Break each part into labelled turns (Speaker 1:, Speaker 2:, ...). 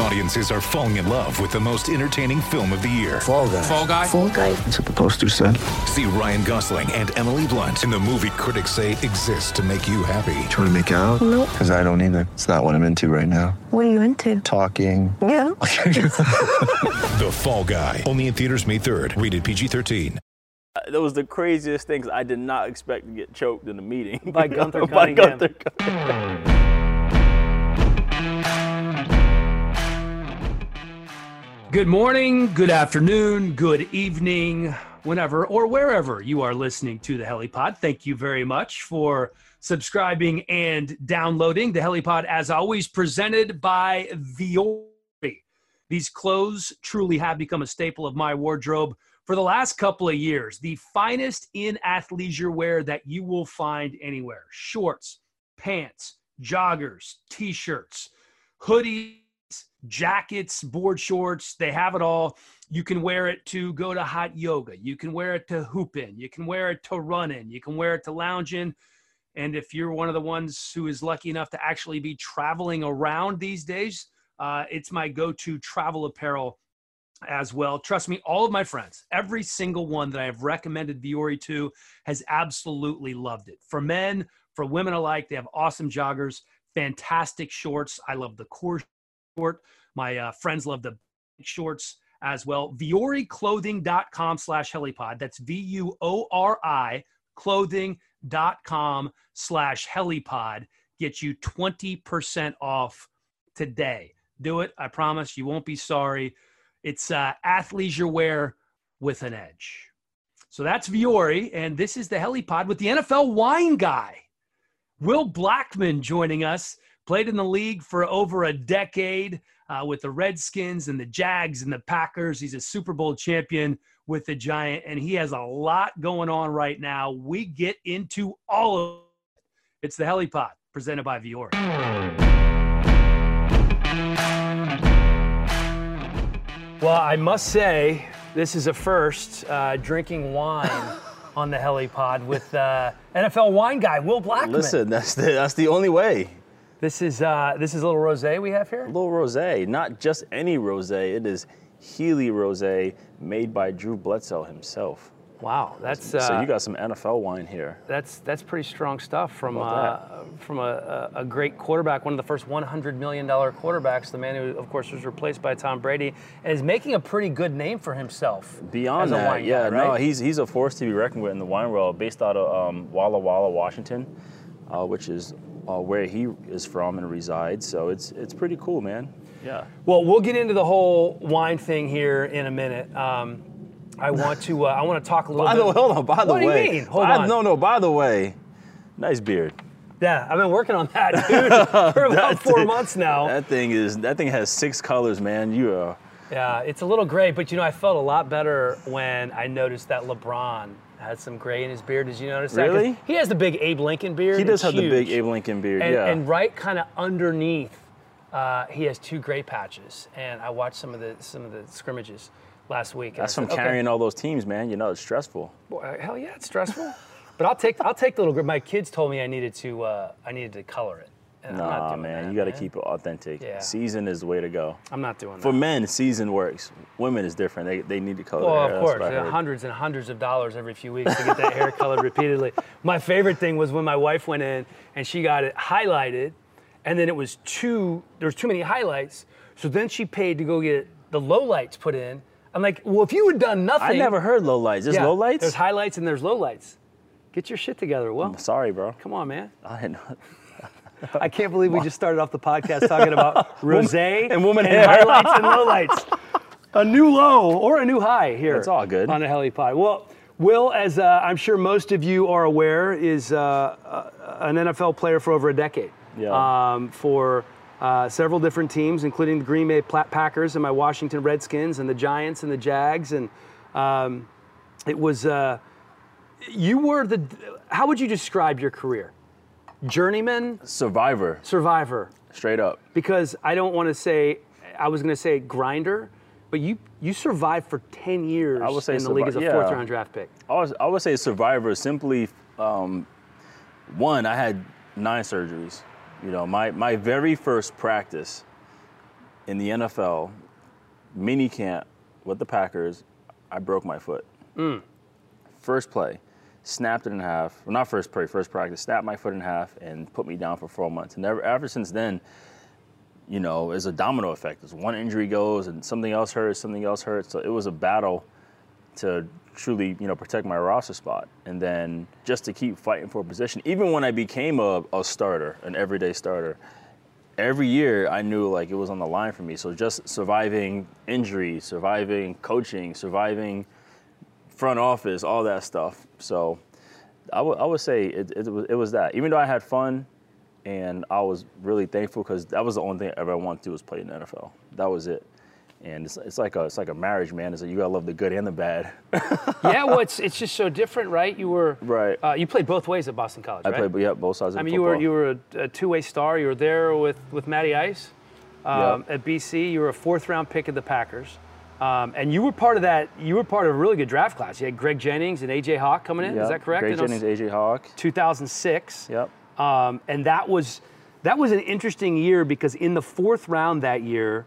Speaker 1: Audiences are falling in love with the most entertaining film of the year.
Speaker 2: Fall guy.
Speaker 3: Fall guy.
Speaker 4: Fall guy.
Speaker 2: That's what the poster said.
Speaker 1: See Ryan Gosling and Emily Blunt in the movie critics say exists to make you happy.
Speaker 2: Trying to make it out?
Speaker 4: Nope.
Speaker 2: Because I don't either. It's not what I'm into right now.
Speaker 4: What are you into?
Speaker 2: Talking.
Speaker 4: Yeah.
Speaker 1: The Fall Guy. Only in theaters May 3rd. Rated PG-13.
Speaker 5: That was the craziest thing. I did not expect to get choked in a meeting
Speaker 6: By Gunther
Speaker 5: By Gunther Cunningham.
Speaker 6: Good morning, good afternoon, good evening, whenever or wherever you are listening to the HeliPod. Thank you very much for subscribing and downloading the HeliPod, as always, presented by Vuori. These clothes truly have become a staple of my wardrobe for the last couple of years. The finest in athleisure wear that you will find anywhere shorts, pants, joggers, t shirts, hoodies jackets, board shorts, they have it all. You can wear it to go to hot yoga. You can wear it to hoop in. You can wear it to run in. You can wear it to lounge in. And if you're one of the ones who is lucky enough to actually be traveling around these days, uh, it's my go to travel apparel as well. Trust me, all of my friends, every single one that I have recommended Vuori to has absolutely loved it. For men, for women alike, they have awesome joggers, fantastic shorts. I love the core short. My uh, friends love the shorts as well. VuoriClothing.com slash helipod. That's V U O R I clothing.com slash helipod. Get you 20% off today. Do it. I promise you won't be sorry. It's uh, athleisure wear with an edge. So that's Vuori, and this is the helipod with the NFL wine guy. Will Blackman joining us played in the league for over a decade uh, with the Redskins and the Jags and the Packers. He's a Super Bowl champion with the Giant, and he has a lot going on right now. We get into all of it. It's the Helipod presented by Vuori. Well, I must say, this is a first uh, drinking wine on the Helipod with uh, NFL wine guy Will Blackman.
Speaker 5: Listen, that's the, that's the only way.
Speaker 6: This is uh, this is a little rosé we have here.
Speaker 5: A little rosé, not just any rosé. It is Healy rosé made by Drew Bledsoe himself.
Speaker 6: Wow, that's uh,
Speaker 5: so you got some NFL wine here.
Speaker 6: that's that's pretty strong stuff from uh, from a, a, great quarterback, one of the first 100 million dollar quarterbacks, the man who of course was replaced by Tom Brady, and is making a pretty good name for himself.
Speaker 5: Beyond that,
Speaker 6: wine
Speaker 5: yeah,
Speaker 6: guy,
Speaker 5: no, he's he's a force to be reckoned with in the wine world. Based out of um, Walla Walla, Washington, uh, which is uh, where he is from and resides. So it's it's pretty cool, man. Yeah.
Speaker 6: Well, we'll get into the whole wine thing here in a minute. Um, I want to uh, I want to talk a little
Speaker 5: By
Speaker 6: bit.
Speaker 5: the way, hold on. By the
Speaker 6: What do you
Speaker 5: way,
Speaker 6: mean? Hold
Speaker 5: by-
Speaker 6: on.
Speaker 5: No, no. By the way, nice beard.
Speaker 6: Yeah, I've been working on that, dude, for about four
Speaker 5: thing-
Speaker 6: months now.
Speaker 5: That thing is that thing has six colors, man. You are.
Speaker 6: Yeah, it's a little gray, but you know, I felt a lot better when I noticed that LeBron had some gray in his beard. Did you notice that?
Speaker 5: Really?
Speaker 6: He has the big Abe Lincoln beard.
Speaker 5: He does
Speaker 6: It's
Speaker 5: have the big. Abe Lincoln beard.
Speaker 6: And,
Speaker 5: yeah.
Speaker 6: and right kind of underneath, uh, he has two gray patches. And I watched some of the some of the scrimmages last week.
Speaker 5: That's from
Speaker 6: said, okay,
Speaker 5: carrying all those teams, man. You know it's stressful.
Speaker 6: boy, hell yeah, it's stressful. but I'll take I'll take the little. My kids told me I needed to uh, I needed to color it. And I'm not
Speaker 5: Nah, man,
Speaker 6: that,
Speaker 5: you got to keep it authentic.
Speaker 6: Yeah.
Speaker 5: Season is the way to go.
Speaker 6: I'm not doing that.
Speaker 5: For men, season works. Women is different. They, they need to color
Speaker 6: Well,
Speaker 5: their
Speaker 6: of
Speaker 5: hair.
Speaker 6: course,
Speaker 5: That's what I
Speaker 6: yeah,
Speaker 5: heard.
Speaker 6: hundreds and hundreds of dollars every few weeks to get that hair colored repeatedly. My favorite thing was when my wife went in and she got it highlighted, and then it was too there was too many highlights. So then she paid to go get the lowlights put in. I'm like, well, if you had done nothing,
Speaker 5: I never heard low lights. There's
Speaker 6: Yeah,
Speaker 5: low lights.
Speaker 6: There's highlights and there's lowlights. Get your shit together, Will.
Speaker 5: I'm sorry, bro.
Speaker 6: Come on, man.
Speaker 5: I didn't know.
Speaker 6: I can't believe we just started off the podcast talking about rosé
Speaker 5: and woman hair.
Speaker 6: highlights and lowlights. A new low or a new high here.
Speaker 5: It's all good.
Speaker 6: on a helipod. Well, Will, as uh, I'm sure most of you are aware, is uh, uh, an NFL player for over a decade.
Speaker 5: Yeah.
Speaker 6: Um, for uh, several different teams, including the Green Bay Packers and my Washington Redskins and the Giants and the Jags, and um, it was. Uh, you were the. How would you describe your career? Journeyman,
Speaker 5: Survivor,
Speaker 6: survivor.
Speaker 5: straight up.
Speaker 6: Because I don't want to say. I was going to say grinder, but you you survived for 10 years
Speaker 5: I would say
Speaker 6: in the league as a
Speaker 5: yeah.
Speaker 6: fourth round draft pick.
Speaker 5: I, was, I would say survivor simply um, one i had nine surgeries you know my, my very first practice in the nfl mini camp with the packers i broke my foot first play snapped it in half well not first play first practice snapped my foot in half and put me down for four months and ever, ever since then you know it's a domino effect as one injury goes and something else hurts something else hurts so it was a battle to truly, you know, protect my roster spot, and then just to keep fighting for a position. Even when I became a, a starter, an everyday starter, every year I knew like it was on the line for me. So just surviving injuries, surviving coaching, surviving front office, all that stuff. So I would I would say it, it, was, it was that. Even though I had fun, and I was really thankful because that was the only thing I ever wanted to do was play in the NFL. That was it. And it's, it's like a it's like a marriage, man. It's like you gotta love the good and the bad.
Speaker 6: yeah, well, it's, it's just so different, right? You were
Speaker 5: Right.
Speaker 6: Uh, you played both ways at Boston College,
Speaker 5: I
Speaker 6: right?
Speaker 5: played, yeah, both sides of
Speaker 6: I mean, you were you were a, a two-way star. You were there with with Matty Ice um, at BC. You were a fourth-round pick of the Packers, um, and you were part of that. You were part of a really good draft class. You had Greg Jennings and AJ Hawk coming in. Is that correct?
Speaker 5: Greg Jennings, AJ Hawk.
Speaker 6: 2006.
Speaker 5: Yep.
Speaker 6: Um, and that was that was an interesting year because in the fourth round that year,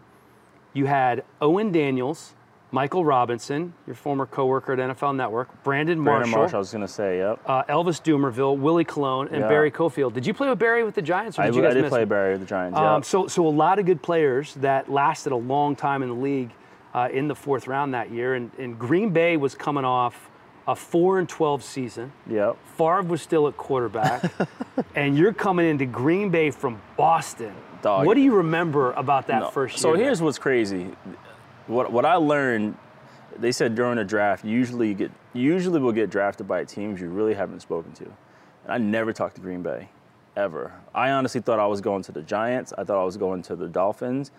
Speaker 6: you had Owen Daniels, Michael Robinson, your former coworker at NFL Network, Brandon Marshall,
Speaker 5: Brandon Marshall, I was gonna say, yep.
Speaker 6: Uh, Elvis Dumervil, Willie Colon, and
Speaker 5: Yeah.
Speaker 6: Barry Cofield. Did you play with Barry with the Giants, or
Speaker 5: I,
Speaker 6: did you
Speaker 5: I did play
Speaker 6: him?
Speaker 5: Barry with the Giants.
Speaker 6: Um,
Speaker 5: yep.
Speaker 6: so, so a lot of good players that lasted a long time in the league uh, in the fourth round that year. And, and Green Bay was coming off a four and twelve season.
Speaker 5: Yep.
Speaker 6: Favre was still at quarterback, and you're coming into Green Bay from Boston.
Speaker 5: Dog.
Speaker 6: What do you remember about that
Speaker 5: No.
Speaker 6: first year?
Speaker 5: So here's what's crazy. What what I learned, they said during the draft, usually you get usually will get drafted by teams you really haven't spoken to. And I never talked to Green Bay, ever. I honestly thought I was going to the Giants. I thought I was going to the Dolphins.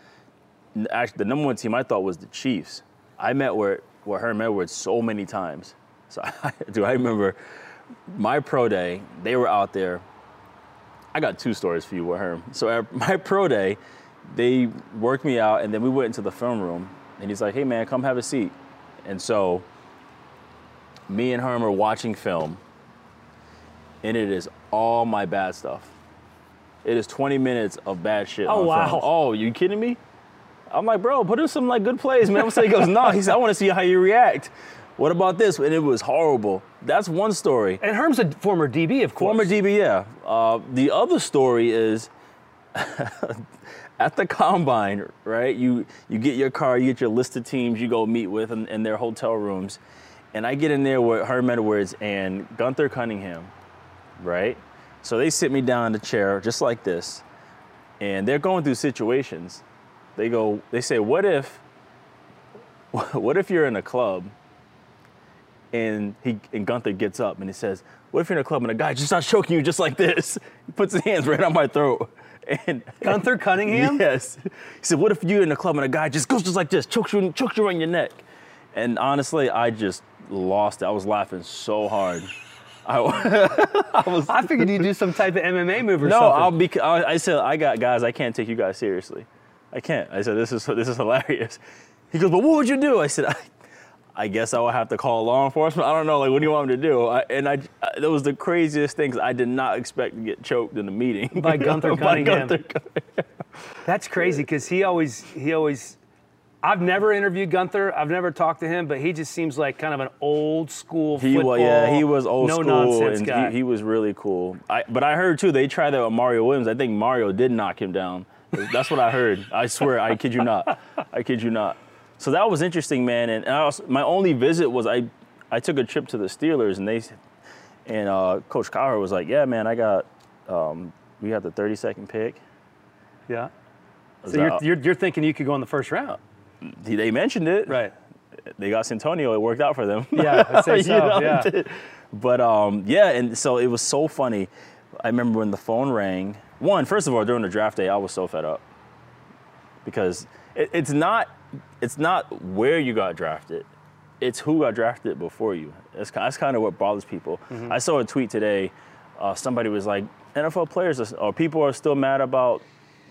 Speaker 5: Actually, the number one team I thought was the Chiefs. I met with with Herm Edwards so many times. So I, do I remember my pro day? They were out there. I got two stories for you with Herm. So at my pro day, they worked me out, and then we went into the film room, and he's like, "Hey man, come have a seat." And so me and Herm are watching film, and it is all my bad stuff. It is 20 minutes of bad shit.
Speaker 6: Oh, wow.
Speaker 5: Film. Oh, you kidding me? I'm like, bro, put in some like good plays, man. I'm saying, he goes, no. He said, I want to see how you react. What about this? And it was horrible. That's one story.
Speaker 6: and Herm's a former DB, of course.
Speaker 5: Former DB, yeah. Uh, the other story is at the combine, right? You you get your car, you get your list of teams you go meet with in, in their hotel rooms, and I get in there with Herm Edwards and Gunther Cunningham, right? So they sit me down in the chair just like this, and they're going through situations. They go, they say, what if, what if you're in a club and he and Gunther gets up and he says, "What if you're in a club and a guy just starts choking you just like this?" He puts his hands right on my throat. And
Speaker 6: Gunther Cunningham?
Speaker 5: Yes. He said, "What if you're in a club and a guy just goes just like this, chokes you, chokes you on your neck?" And honestly, I just lost it. I was laughing so hard. I, I was.
Speaker 6: I figured you'd do some type of MMA move or
Speaker 5: no,
Speaker 6: something.
Speaker 5: I'll be. I, I said, I got guys. I can't take you guys seriously. I can't. I said, this is this is hilarious. He goes, but what would you do? I said, I, I guess I would have to call law enforcement. I don't know. Like, what do you want me to do? I, and I, I, that was the craziest things. I did not expect to get choked in a meeting
Speaker 6: By Gunther
Speaker 5: By
Speaker 6: Cunningham.
Speaker 5: Gunther Cunningham.
Speaker 6: That's crazy because he always he always. I've never interviewed Gunther. I've never talked to him, but he just seems like kind of an old school
Speaker 5: He
Speaker 6: football.
Speaker 5: was, yeah, he was old
Speaker 6: no
Speaker 5: school,
Speaker 6: nonsense
Speaker 5: and
Speaker 6: guy.
Speaker 5: He, he was really cool. I, but I heard too they tried that with Mario Williams. I think Mario did knock him down. That's what I heard. I swear, I kid you not. I kid you not. So that was interesting, man. And, and I also, my only visit was I, I took a trip to the Steelers, and they, and uh, Coach Cowher was like, "Yeah, man, I got, um, we got the 32nd pick."
Speaker 6: yeah. So you're, you're, you're thinking you could go in the first round,
Speaker 5: they mentioned it.
Speaker 6: right?
Speaker 5: They got Santonio. It worked out for them.
Speaker 6: Yeah, I'd say
Speaker 5: You
Speaker 6: so.
Speaker 5: know,
Speaker 6: yeah.
Speaker 5: But um, yeah, and so it was so funny. I remember when the phone rang. One, first of all, during the draft day, I was so fed up because it, it's not it's not where you got drafted. It's who got drafted before you. That's, that's kind of what bothers people.
Speaker 6: Mm-hmm.
Speaker 5: I saw a tweet today. Uh, somebody was like, NFL players are, or people are still mad about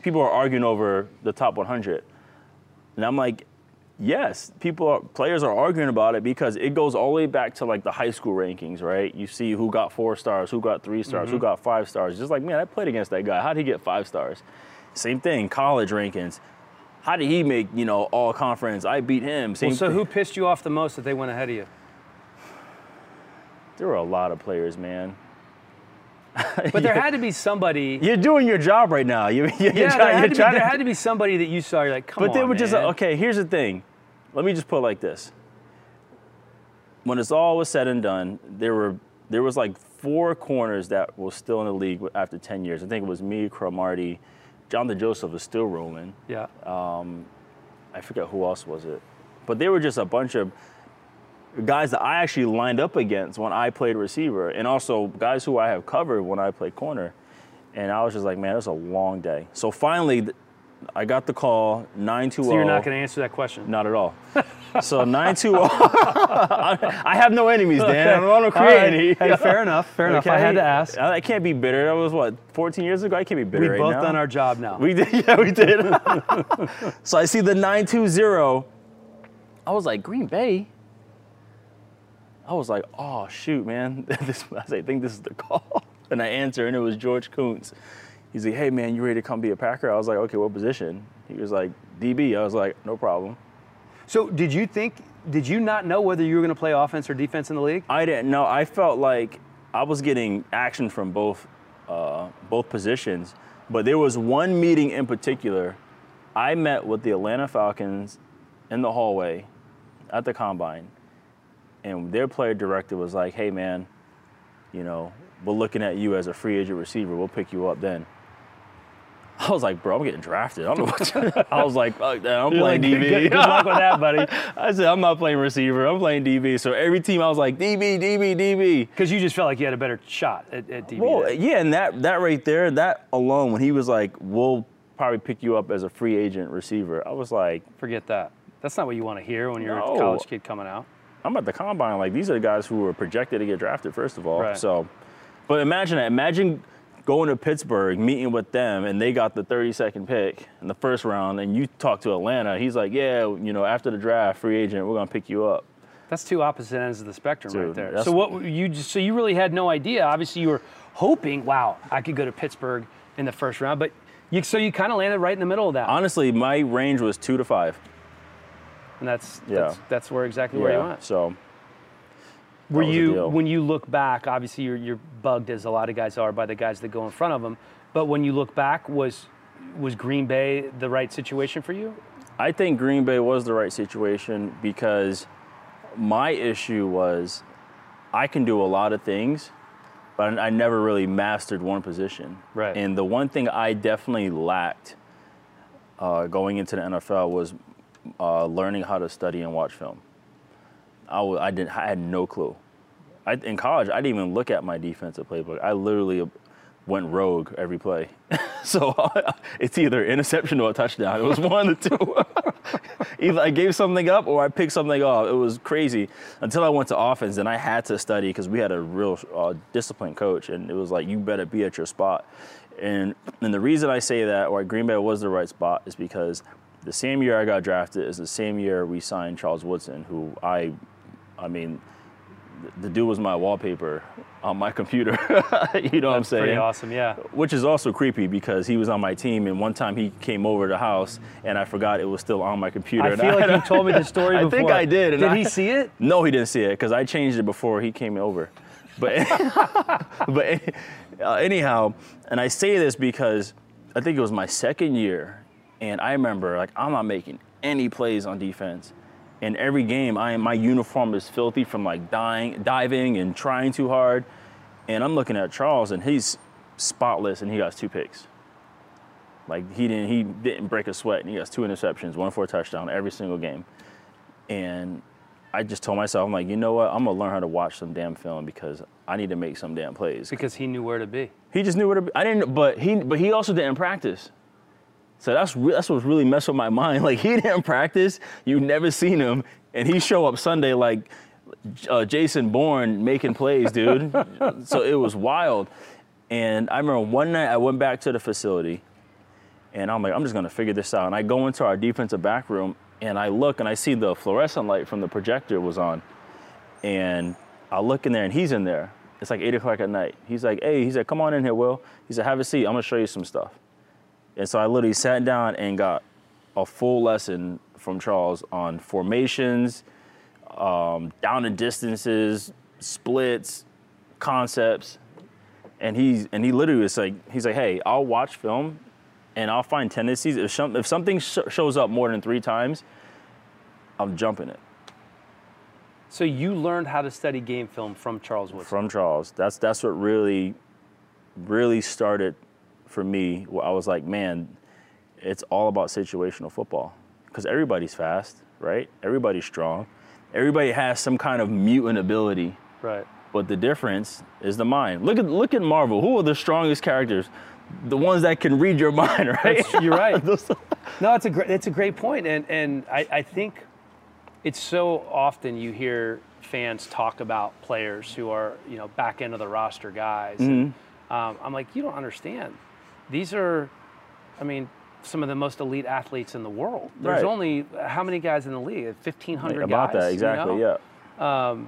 Speaker 5: people are arguing over the top 100, and I'm like, Yes, people are players are arguing about it because it goes all the way back to like the high school rankings, right? You see who got four stars, who got three stars, who mm-hmm. got five stars. Just like man, I played against that guy. How did he get five stars? Same thing, college rankings. How did he make you know all conference? I beat him. Same
Speaker 6: Well, so
Speaker 5: thing.
Speaker 6: who pissed you off the most that they went ahead of you?
Speaker 5: There were a lot of players, man.
Speaker 6: But there had to be somebody.
Speaker 5: You're doing your job right now. You, you're
Speaker 6: Yeah,
Speaker 5: trying,
Speaker 6: there, had
Speaker 5: you're
Speaker 6: to be, there
Speaker 5: to-
Speaker 6: had to be somebody that you saw. You're like, come
Speaker 5: But
Speaker 6: on, But
Speaker 5: they were just
Speaker 6: man.
Speaker 5: okay. Here's the thing. Let me just put it like this. When it's all was said and done, there were there was like four corners that were still in the league after 10 years. I think it was me, Cromartie, Jonathan Joseph was still rolling.
Speaker 6: Yeah.
Speaker 5: Um, I forget who else was it, but they were just a bunch of guys that I actually lined up against when I played receiver, and also guys who I have covered when I played corner. And I was just like, man, it was a long day. So finally, I got the call nine two
Speaker 6: oh.
Speaker 5: So
Speaker 6: you're not going to answer that question.
Speaker 5: Not at all. So 920. I have no enemies, Dan. I don't want to create
Speaker 6: right.
Speaker 5: any.
Speaker 6: Hey, fair enough. Fair enough. I had to ask.
Speaker 5: I, can't be bitter. That was what 14 years ago. I can't be bitter
Speaker 6: We've
Speaker 5: right
Speaker 6: both
Speaker 5: now.
Speaker 6: done our job now.
Speaker 5: We did. Yeah, we did. so I see the 920. I was like, Green Bay. I was like, oh shoot, man. this, I say, I think this is the call. And I answer, and it was George Koonce. He's like, hey man, you ready to come be a Packer? I was like, okay, what position? He was like, DB. I was like, no problem.
Speaker 6: So did you think? Did you not know whether you were going to play offense or defense in the league?
Speaker 5: I didn't know. I felt like I was getting action from both uh, both positions, but there was one meeting in particular. I met with the Atlanta Falcons in the hallway at the combine, and their player director was like, "Hey, man, you know, we're looking at you as a free agent receiver. We'll pick you up then." I was like, bro, I'm getting drafted. I don't know what. to-" I was like, fuck that. I'm
Speaker 6: You're
Speaker 5: playing
Speaker 6: like,
Speaker 5: DB.
Speaker 6: Good, good luck with that, buddy.
Speaker 5: I said, I'm not playing receiver. I'm playing DB. So every team, I was like, DB, DB, DB.
Speaker 6: Because you just felt like you had a better shot at, at DB.
Speaker 5: Well,
Speaker 6: then.
Speaker 5: yeah, and that that right there, that alone, when he was like, "We'll probably pick you up as a free agent receiver," I was like,
Speaker 6: Forget that. That's not what you want to hear when you're
Speaker 5: No.
Speaker 6: a college kid coming out.
Speaker 5: "I'm at the combine. Like these are the guys who were projected to get drafted first of all.
Speaker 6: Right.
Speaker 5: So, but imagine that. Imagine going to Pittsburgh, meeting with them, and they got the 32nd pick in the first round, and you talk to Atlanta. He's like, "Yeah, you know, after the draft, free agent, we're gonna pick you up."
Speaker 6: That's two opposite ends of the spectrum right there. So what you just so you really had no idea. Obviously, you were hoping, wow, I could go to Pittsburgh in the first round, but you so you kind of landed right in the middle of that,
Speaker 5: Honestly, my range was two to five.
Speaker 6: and that's
Speaker 5: Yeah.
Speaker 6: that's, that's where exactly where you
Speaker 5: Yeah.
Speaker 6: went.
Speaker 5: So
Speaker 6: Were you when you look back? Obviously, you're you're bugged as a lot of guys are by the guys that go in front of them. But when you look back, was was Green Bay the right situation for you?
Speaker 5: I think Green Bay was the right situation because my issue was I can do a lot of things, but I never really mastered one position.
Speaker 6: Right.
Speaker 5: And the one thing I definitely lacked uh, going into the NFL was uh, learning how to study and watch film. I, didn't. I had no clue. I, in college, I didn't even look at my defensive playbook. I literally went rogue every play. so it's either interception or a touchdown. It was one of the two. either I gave something up or I picked something off. It was crazy until I went to offense and I had to study because we had a real uh, disciplined coach and it was like you better be at your spot. And and the reason I say that why Green Bay was the right spot is because the same year I got drafted is the same year we signed Charles Woodson, who I, I mean, the dude was my wallpaper on my computer. you know what I'm saying?
Speaker 6: Pretty awesome, yeah.
Speaker 5: Which is also creepy because he was on my team, and one time he came over to the house, and I forgot it was still on my computer.
Speaker 6: I feel like you told me the story
Speaker 5: I
Speaker 6: before.
Speaker 5: think I did. and
Speaker 6: Did
Speaker 5: I-
Speaker 6: he see it?
Speaker 5: No, he didn't see it because I changed it before he came over. But but uh, anyhow, and I say this because I think it was my second year, and I remember like I'm not making any plays on defense. And every game, I my uniform is filthy from like dying, diving and trying too hard. And I'm looking at Charles, and he's spotless, and he got two picks. Like he didn't, he didn't break a sweat, and he has two interceptions, one for a touchdown every single game. And I just told myself, I'm like, you know what? I'm gonna learn how to watch some damn film because I need to make some damn plays.
Speaker 6: Because he knew where to be.
Speaker 5: He just knew where to be. I didn't, but he, but he also didn't practice. So that's that's what's really messed with my mind. Like he didn't practice. You never seen him, and he show up Sunday like uh, Jason Bourne making plays, dude. so it was wild. And I remember one night I went back to the facility, and I'm like, I'm just gonna figure this out. And I go into our defensive back room, and I look and I see the fluorescent light from the projector was on, and I look in there and he's in there. It's like eight o'clock at night. He's like, "Hey," he said, "Come on in here, Will." He said, "Have a seat. I'm gonna show you some stuff." And so I literally sat down and got a full lesson from Charles on formations, um, down and distances, splits, concepts, and he's and he literally was like, he's like, "Hey, I'll watch film, and I'll find tendencies. If some, if something sh- shows up more than three times, I'm jumping it."
Speaker 6: So you learned how to study game film from Charles Woodson.
Speaker 5: from Charles. That's that's what really, really started for me. I was like, man, it's all about situational football because everybody's fast, right? Everybody's strong. Everybody has some kind of mutant ability,
Speaker 6: right.
Speaker 5: but the difference is the mind. Look at look at Marvel. Who are the strongest characters? The ones that can read your mind, right?
Speaker 6: That's- you're right. No, it's a great it's a great point, and and I, I think it's so often you hear fans talk about players who are you know back end of the roster guys. And, um, I'm like, you don't understand. These are, I mean, some of the most elite athletes in the world. There's
Speaker 5: Right.
Speaker 6: only how many guys in the league? Fifteen hundred
Speaker 5: about
Speaker 6: guys.
Speaker 5: that
Speaker 6: you
Speaker 5: exactly.
Speaker 6: know?
Speaker 5: Yeah.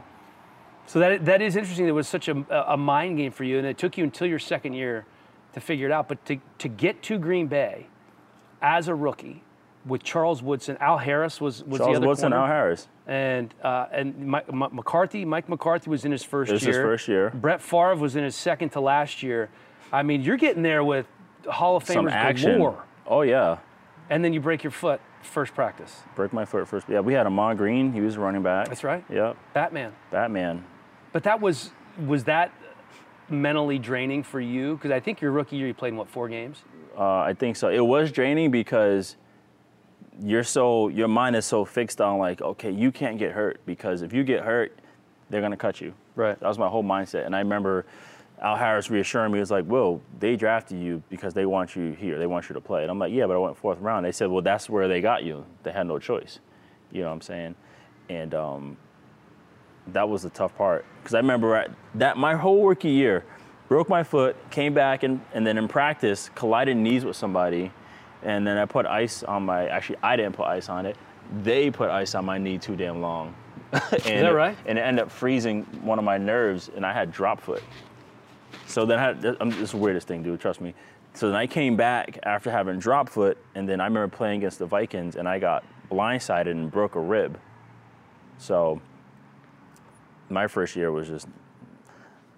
Speaker 6: So that that is interesting. It was such a, a mind game for you, and it took you until your second year to figure it out. But to to get to Green Bay as a rookie with Charles Woodson, Al Harris was was the
Speaker 5: Charles
Speaker 6: other
Speaker 5: Woodson,
Speaker 6: corner,
Speaker 5: Al Harris.
Speaker 6: and uh, and Mike, M- McCarthy. Mike McCarthy was in his first
Speaker 5: was
Speaker 6: year.
Speaker 5: his first year.
Speaker 6: Brett Favre was in his second to last year. I mean, you're getting there with Hall of Famers
Speaker 5: action.
Speaker 6: galore,
Speaker 5: Oh yeah.
Speaker 6: and then you break your foot first practice.
Speaker 5: Broke my foot first. Yeah, we had Ahman Green. He was running back.
Speaker 6: That's right.
Speaker 5: Yep.
Speaker 6: Batman.
Speaker 5: Batman.
Speaker 6: But that was was that mentally draining for you? Because I think your rookie year you played in what four games?
Speaker 5: Uh, I think so. It was draining because you're so your mind is so fixed on like, okay, you can't get hurt because if you get hurt, they're gonna cut you.
Speaker 6: Right.
Speaker 5: That was my whole mindset. And I remember Al Harris reassuring me, he was like, Will, they drafted you because they want you here. They want you to play. And I'm like, yeah, but I went fourth round. They said, well, that's where they got you. They had no choice. You know what I'm saying? And um, that was the tough part. Because I remember at that my whole rookie year, broke my foot, came back, and, and then in practice, collided knees with somebody. And then I put ice on my, actually, I didn't put ice on it. They put ice on my knee too damn long. and
Speaker 6: that
Speaker 5: it-
Speaker 6: right?
Speaker 5: And it ended up freezing one of my nerves, and I had drop foot. So then I um, this is the weirdest thing, dude, trust me. So then I came back after having drop foot, and then I remember playing against the Vikings, and I got blindsided and broke a rib. So my first year was just,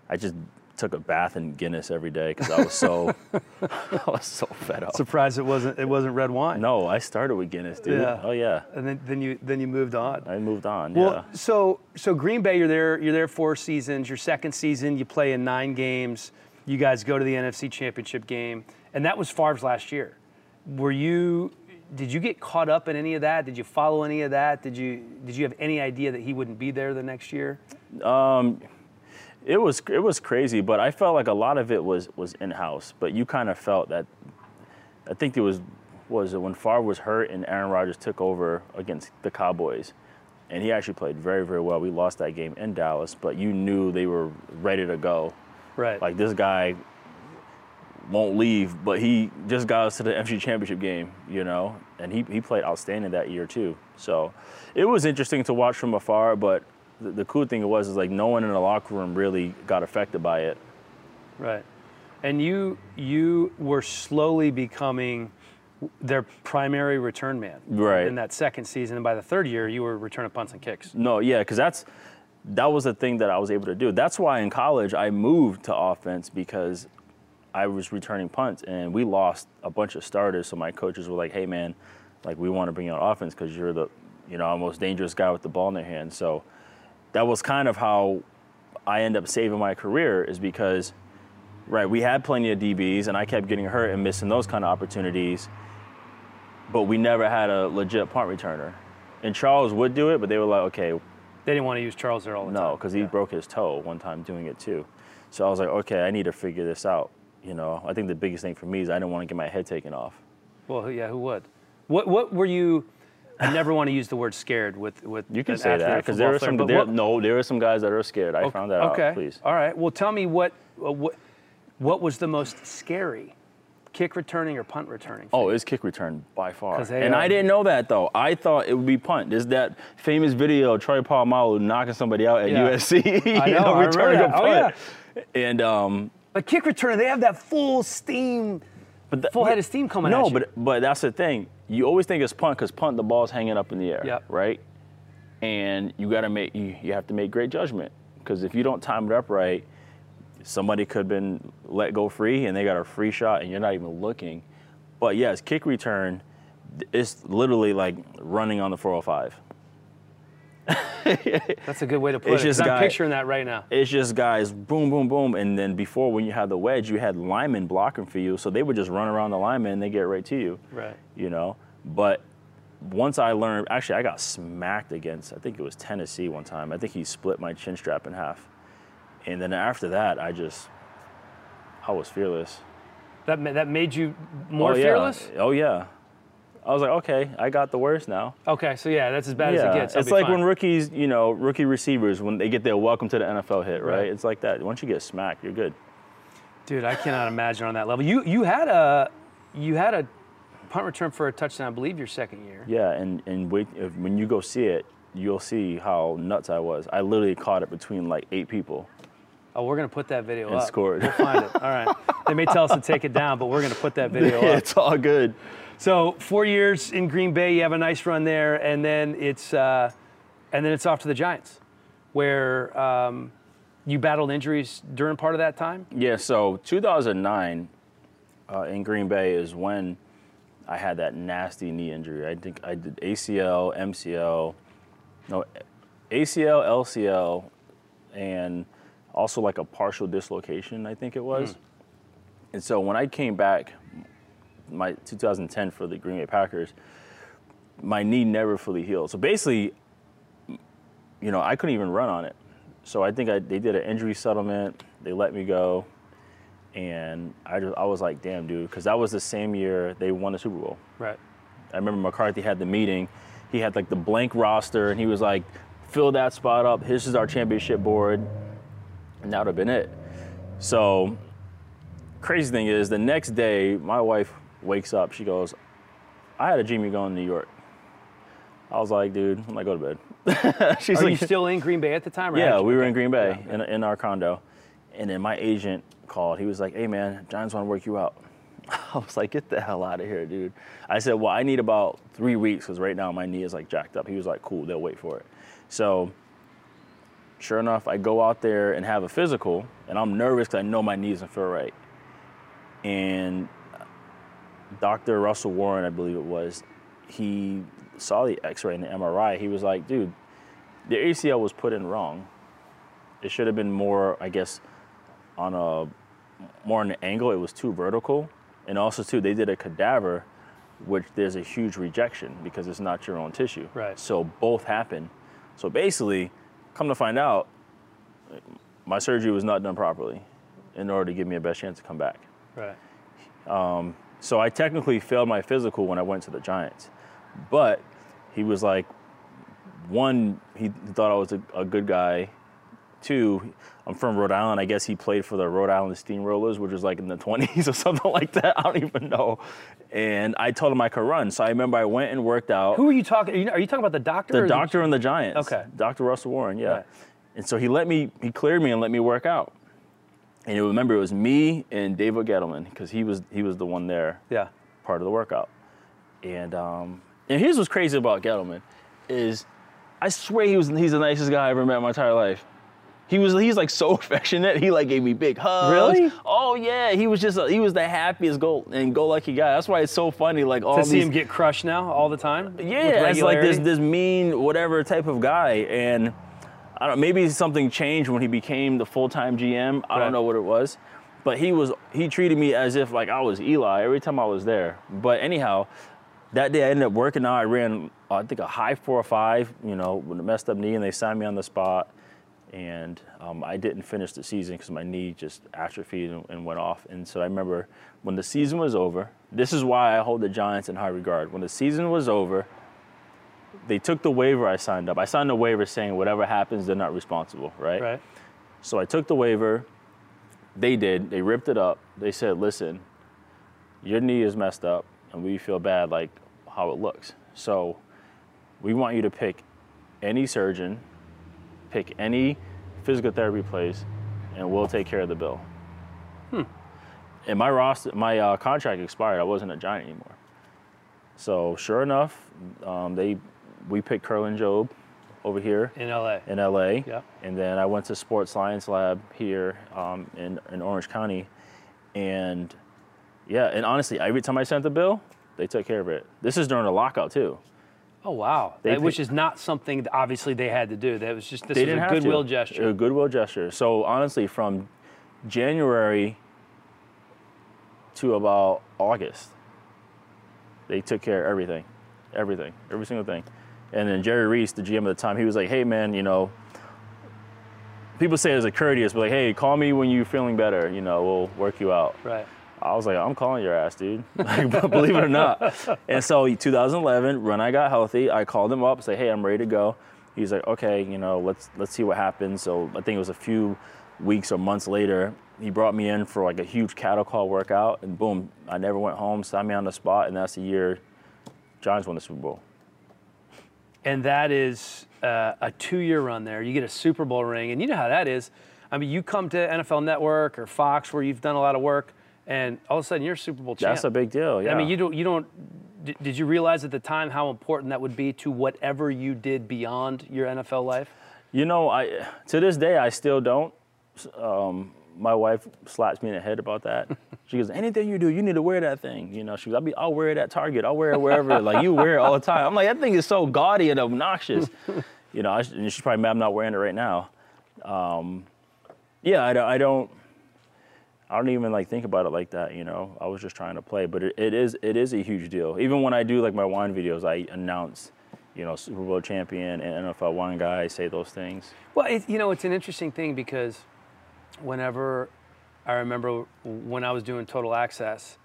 Speaker 5: I just took a bath in Guinness every day because I was so, I was so fed up.
Speaker 6: Surprised it wasn't it wasn't red wine.
Speaker 5: No, I started with Guinness, dude.
Speaker 6: Yeah.
Speaker 5: Oh yeah,
Speaker 6: And then, then you then you moved on.
Speaker 5: I moved on.
Speaker 6: Well,
Speaker 5: yeah.
Speaker 6: so so Green Bay, you're there. You're there four seasons. Your second season, you play in nine games. You guys go to the NFC Championship game, and that was Favre's last year. Were you? Did you get caught up in any of that? Did you follow any of that? Did you Did you have any idea that he wouldn't be there the next year?
Speaker 5: Um, It was it was crazy, but I felt like a lot of it was was in house. But you kind of felt that. I think it was was it when Favre was hurt and Aaron Rodgers took over against the Cowboys, and he actually played very very well. We lost that game in Dallas, but you knew they were ready to go.
Speaker 6: Right.
Speaker 5: Like this guy won't leave, but he just got us to the NFC Championship game, you know, and he, he played outstanding that year too. So it was interesting to watch from afar, but the, the cool thing it was is like no one in the locker room really got affected by it.
Speaker 6: Right. And you you were slowly becoming their primary return man.
Speaker 5: Right.
Speaker 6: In that second season, and by the third year, you were returning punts and kicks.
Speaker 5: No, yeah, because that's that was the thing that I was able to do. That's why in college I moved to offense because I was returning punts and we lost a bunch of starters. So my coaches were like, "Hey, man, like we want to bring you on offense because you're the you know most dangerous guy with the ball in their hand." So that was kind of how I end up saving my career is because right we had plenty of DBs and I kept getting hurt and missing those kind of opportunities, but we never had a legit punt returner. And Charles would do it, but they were like, "Okay,
Speaker 6: They didn't want to use Charles there all the time.
Speaker 5: no, because he
Speaker 6: Yeah.
Speaker 5: broke his toe one time doing it too. So I was like, okay, I need to figure this out. You know, I think the biggest thing for me is I didn't want to get my head taken off.
Speaker 6: Well, yeah, who would? What what were you? I never want to use the word scared with with.
Speaker 5: You can
Speaker 6: an
Speaker 5: say that because there are some. There, no, there are some guys that are scared. I found that
Speaker 6: okay.
Speaker 5: out. Please.
Speaker 6: All right. Well, tell me what uh, what what was the most scary kick returning or punt returning?
Speaker 5: Oh, it's kick return by far. And
Speaker 6: are-
Speaker 5: I didn't know that though. I thought it would be punt. There's that famous video of Troy Polamalu knocking somebody out at
Speaker 6: Yeah.
Speaker 5: USC.
Speaker 6: I know, I remember
Speaker 5: returning a
Speaker 6: that. Oh,
Speaker 5: yeah. And um,
Speaker 6: But kick returning, they have that full steam,
Speaker 5: but the,
Speaker 6: full head of steam coming out. no,
Speaker 5: but but that's the thing. You always think it's punt because punt the ball's hanging up in the air,
Speaker 6: Yep.
Speaker 5: right? And you got to make you, you have to make great judgment because if you don't time it up right, somebody could have been let go free and they got a free shot and you're not even looking. But yes, kick return, it's literally like running on the 405.
Speaker 6: That's a good way to put
Speaker 5: It's
Speaker 6: it.
Speaker 5: just
Speaker 6: I'm picturing that right now.
Speaker 5: It's just guys, boom, boom, boom, and then before when you had the wedge, you had linemen blocking for you, so they would just run around the lineman and they get right to you.
Speaker 6: Right.
Speaker 5: You know, but once I learned, actually, I got smacked against. I think it was Tennessee one time. I think he split my chin strap in half, and then after that, I just, I was fearless.
Speaker 6: That that made you oh, more
Speaker 5: oh, yeah.
Speaker 6: fearless.
Speaker 5: Oh yeah. I was like, okay, I got the worst now.
Speaker 6: Okay, so yeah, that's as bad
Speaker 5: yeah,
Speaker 6: as it gets. I'll
Speaker 5: it's like
Speaker 6: fine.
Speaker 5: when rookies, you know, rookie receivers when they get their welcome to the NFL hit, right?
Speaker 6: Right.
Speaker 5: It's like that. Once you get smacked, you're good.
Speaker 6: Dude, I cannot imagine on that level. You you had a you had a punt return for a touchdown, I believe, your second year.
Speaker 5: Yeah, and and wait, if, when you go see it, you'll see how nuts I was. I literally caught it between like eight people.
Speaker 6: Oh, we're gonna put that video
Speaker 5: And
Speaker 6: up.
Speaker 5: scored.
Speaker 6: We'll find it. All right. They may tell us to take it down, but we're gonna put that video up.
Speaker 5: it's all good.
Speaker 6: So four years in Green Bay, you have a nice run there, and then it's uh, and then it's off to the Giants, where um, you battled injuries during part of that time.
Speaker 5: Yeah, so 2009 uh, in Green Bay is when I had that nasty knee injury. I think I did ACL, MCL, no, ACL, LCL, and also like a partial dislocation, I think it was. And so when I came back, my 2010 for the Green Bay Packers, my knee never fully healed. So basically, you know, I couldn't even run on it. So I think I, they did an injury settlement. They let me go, and I just I was like, damn, dude, because that was the same year they won the Super Bowl.
Speaker 6: Right.
Speaker 5: I remember McCarthy had the meeting. He had like the blank roster, and he was like, fill that spot up. This is our championship board, and that would have been it. So, crazy thing is, the next day, my wife wakes up. She goes, I had a dream you going to New York. I was like, dude, I'm like, go to bed. She's
Speaker 6: Are
Speaker 5: like,
Speaker 6: you still in Green Bay at the time? Or
Speaker 5: yeah, we were in. Green Bay
Speaker 6: Yeah.
Speaker 5: in, in our condo. And then my agent called. He was like, hey, man, Giants want to work you out. I was like, get the hell out of here, dude. I said, well, I need about three weeks because right now my knee is like jacked up. He was like, cool, they'll wait for it. So, sure enough, I go out there and have a physical, and I'm nervous because I know my knee doesn't feel right. And Dr. Russell Warren, I believe it was, he saw the x ray and the MRI. He was like, dude, the ACL was put in wrong. It should have been more, I guess, on a more on an angle. It was too vertical, and also too they did a cadaver, which there's a huge rejection because it's not your own tissue.
Speaker 6: Right.
Speaker 5: So both happen. So basically, come to find out, my surgery was not done properly, in order to give me a best chance to come back.
Speaker 6: Right.
Speaker 5: Um, So I technically failed my physical when I went to the Giants. But he was like, one, he thought I was a, a good guy. Two, I'm from Rhode Island. I guess he played for the Rhode Island Steamrollers, which was like in the 20s or something like that. I don't even know. And I told him I could run. So I remember I went and worked out.
Speaker 6: Who are you talking? Are you, are you talking about the doctor?
Speaker 5: The
Speaker 6: or
Speaker 5: doctor and the Giants.
Speaker 6: Okay.
Speaker 5: Dr. Russell Warren, yeah.
Speaker 6: Right.
Speaker 5: And so he let me, he cleared me and let me work out. And you remember it was me and David Gettleman because he was he was the one there
Speaker 6: Yeah.
Speaker 5: part of the workout. And um, and here's what's crazy about Gettleman is I swear he was he's the nicest guy I ever met in my entire life. He was he's like so affectionate. He like gave me big hugs.
Speaker 6: Really?
Speaker 5: Oh yeah. He was just he was the happiest go and go lucky guy. That's why it's so funny. Like all
Speaker 6: To see him get crushed now all the time.
Speaker 5: yeah, it's like this this mean whatever type of guy, and I don't. Maybe something changed when he became the full time GM. I
Speaker 6: Right.
Speaker 5: don't know what it was, but he was he treated me as if like I was Eli every time I was there. But anyhow, that day I ended up working out. I ran I think a high four or five, you know, with a messed up knee, and they signed me on the spot. And um, I didn't finish the season because my knee just atrophied and, and went off. And so I remember when the season was over. This is why I hold the Giants in high regard. When the season was over, they took the waiver I signed up. I signed a waiver saying whatever happens, they're not responsible, right?
Speaker 6: Right.
Speaker 5: So I took the waiver. They did. They ripped it up. They said, listen, your knee is messed up, and we feel bad like how it looks. So we want you to pick any surgeon, pick any physical therapy place, and we'll take care of the bill. Hmm. And my roster, my uh, contract expired. I wasn't a Giant anymore. So sure enough, um, they we picked Kerlan-Jobe over here
Speaker 6: In LA.
Speaker 5: in LA.
Speaker 6: Yeah.
Speaker 5: And then I went to Sports Science Lab here um, in, in Orange County. And yeah, and honestly, every time I sent the bill, they took care of it. This is during the lockout too.
Speaker 6: Oh wow. That- which is not something that obviously they had to do. That was just this
Speaker 5: they
Speaker 6: was a goodwill
Speaker 5: to.
Speaker 6: gesture.
Speaker 5: A goodwill gesture. So honestly, from January to about August, they took care of everything, everything, every single thing. And then Jerry Reese, the GM at the time, he was like, "Hey man, you know." People say it as a courteous, but like, hey, call me when you're feeling better. You know, we'll work you out.
Speaker 6: Right.
Speaker 5: I was like, I'm calling your ass, dude. Like, believe it or not. And so 2011, when I got healthy, I called him up, say, hey, I'm ready to go. He's like, okay, you know, let's let's see what happens. So I think it was a few weeks or months later, he brought me in for like a huge cattle call workout, and boom, I never went home. Signed me on the spot, and that's the year Giants won the Super Bowl.
Speaker 6: And that is uh, a two-year run there. You get a Super Bowl ring, and you know how that is. I mean, you come to NFL Network or Fox, where you've done a lot of work, and all of a sudden you're a Super Bowl champ.
Speaker 5: That's a big deal. Yeah.
Speaker 6: I mean, you don't. You don't. Did you realize at the time how important that would be to whatever you did beyond your NFL life?
Speaker 5: You know, I to this day I still don't. Um, my wife slaps me in the head about that. She goes, "Anything you do, you need to wear that thing." You know, she goes, "I'll be, I'll wear it at Target. I'll wear it wherever. like you wear it all the time." I'm like, "That thing is so gaudy and obnoxious." you know, I, and she's probably mad I'm not wearing it right now. Um, yeah, I, don't- I don't. I don't even like think about it like that. You know, I was just trying to play, but it, it is it is a huge deal. Even when I do like my wine videos, I announce, you know, Super Bowl champion and NFL wine guy. Say those things.
Speaker 6: Well, it, you know, it's an interesting thing because whenever I remember when I was doing Total Access,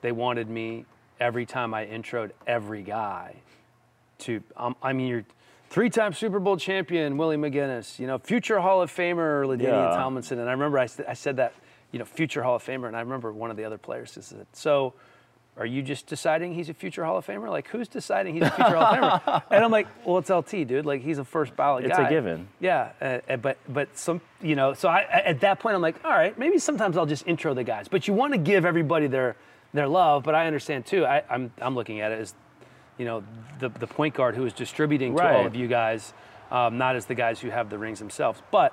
Speaker 6: they wanted me every time I introed every guy to, um, I mean, you're three-time Super Bowl champion Willie McGinest, you know, future Hall of Famer LaDainian
Speaker 5: Yeah.
Speaker 6: Tomlinson, and I remember I, I said that, you know, future Hall of Famer, and I remember one of the other players just said, so. Are you just deciding he's a future Hall of Famer? Like, who's deciding he's a future Hall of Famer? And I'm like, well, it's LT, dude. Like, he's a first ballot guy.
Speaker 5: It's a given.
Speaker 6: Yeah, uh, uh, but but some you know, so I at that point I'm like, all right, maybe sometimes I'll just intro the guys. But you want to give everybody their their love. But I understand too. I, I'm I'm looking at it as, you know, the the point guard who is distributing to all of you guys, um, not as the guys who have the rings themselves. But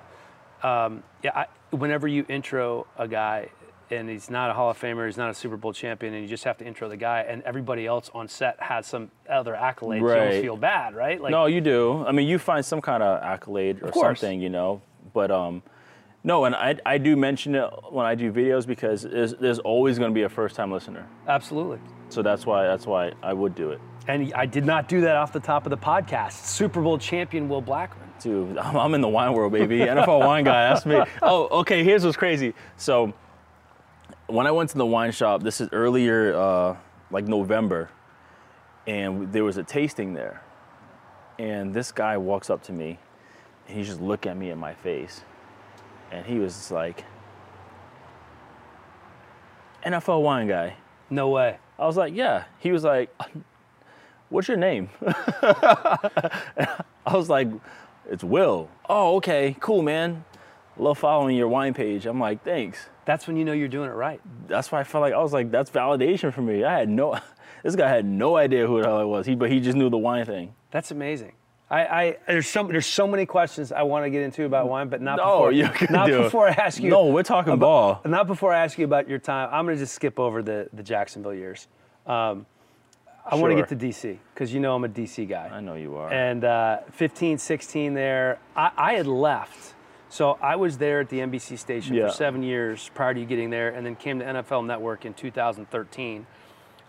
Speaker 6: um, yeah, I, whenever you intro a guy. And he's not a Hall of Famer. He's not a Super Bowl champion, and you just have to intro the guy. And everybody else on set has some other accolades. You almost feel bad, right? Like,
Speaker 5: no, you do. I mean, you find some kind of accolade or
Speaker 6: course.
Speaker 5: something, you know. But um, no, and I I do mention it when I do videos because there's, there's always going to be a first time listener.
Speaker 6: absolutely.
Speaker 5: So that's why that's why I would do it.
Speaker 6: And I did not do that off the top of the podcast. Super Bowl champion Will Blackman.
Speaker 5: Dude, I'm, I'm in the wine world, baby. NFL wine guy. That's me. Oh, okay. Here's what's crazy. So, when I went to the wine shop, this is earlier, uh, like November, and there was a tasting there, and this guy walks up to me, and he just looked at me in my face, and he was like, "NFL wine guy."
Speaker 6: No way.
Speaker 5: I was like, yeah. He was like, what's your name? I was like, it's Will. Oh, okay, cool, man. Love following your wine page. I'm like, thanks.
Speaker 6: That's when you know you're doing it right.
Speaker 5: That's why I felt like I was like, that's validation for me. I had no, this guy had no idea who the hell I was. He, but he just knew the wine thing.
Speaker 6: That's amazing. I, I there's so there's so many questions I want to get into about wine, but not
Speaker 5: No,
Speaker 6: before
Speaker 5: you can
Speaker 6: not
Speaker 5: do it.
Speaker 6: before I ask you.
Speaker 5: No, we're talking
Speaker 6: about-
Speaker 5: ball.
Speaker 6: Not before I ask you about your time. I'm gonna just skip over the the Jacksonville years. Um, I want to get to DC because you know I'm a DC guy.
Speaker 5: I know you are.
Speaker 6: and uh, 15, 16 there. I, I had left. So I was there at the NBC station
Speaker 5: Yeah.
Speaker 6: for seven years prior to you getting there, and then came to NFL Network in 2013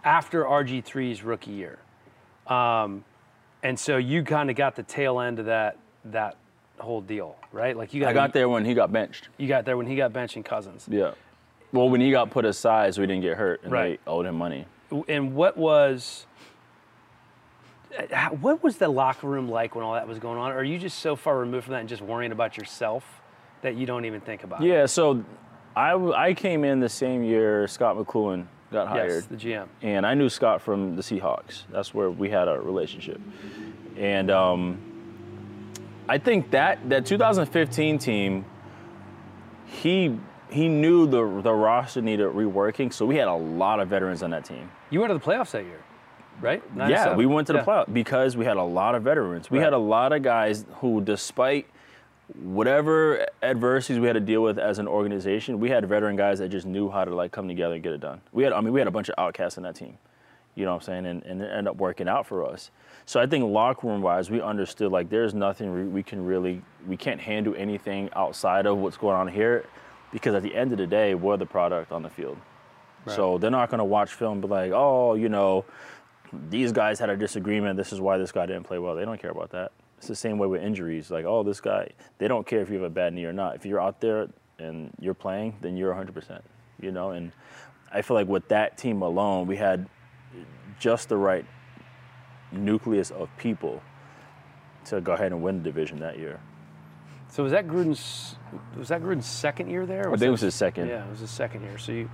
Speaker 6: after RG3's rookie year. Um, and so you kind of got the tail end of that that whole deal, right? Like you got
Speaker 5: I got there when he got benched.
Speaker 6: you got there when he got benching Cousins.
Speaker 5: Yeah. Well, when he got put aside, so he didn't get hurt, and
Speaker 6: Right.
Speaker 5: they owed him money.
Speaker 6: And what was what was the locker room like when all that was going on? Or are you just so far removed from that and just worrying about yourself that you don't even think about it?
Speaker 5: Yeah, so I, I came in the same year Scot McCloughan got hired.
Speaker 6: Yes, the GM.
Speaker 5: and I knew Scott from the Seahawks. That's where we had our relationship. And um, I think that that 2015 team, he he knew the the roster needed reworking, so we had a lot of veterans on that team.
Speaker 6: You went to the playoffs that year, right? Nine
Speaker 5: yeah, we went to the
Speaker 6: Yeah.
Speaker 5: playoff because we had a lot of veterans. We
Speaker 6: Right.
Speaker 5: had a lot of guys who, despite whatever adversities we had to deal with as an organization, we had veteran guys that just knew how to like come together and get it done. We had, I mean, we had a bunch of outcasts in that team. You know what I'm saying? And, and it ended up working out for us. So I think locker room wise, we understood like there's nothing we, we can really, we can't handle anything outside of what's going on here because at the end of the day, we're the product on the field. So they're not going to watch film and be like, oh, you know, these guys had a disagreement. This is why this guy didn't play well. They don't care about that. It's the same way with injuries. Like, oh, this guy, they don't care if you have a bad knee or not. If you're out there and you're playing, then you're 100%, you know? And I feel like with that team alone, we had just the right nucleus of people to go ahead and win the division that year.
Speaker 6: So was that Gruden's? Was that Gruden's second year there? or
Speaker 5: I think it was his second.
Speaker 6: Yeah, it was his second year. So you,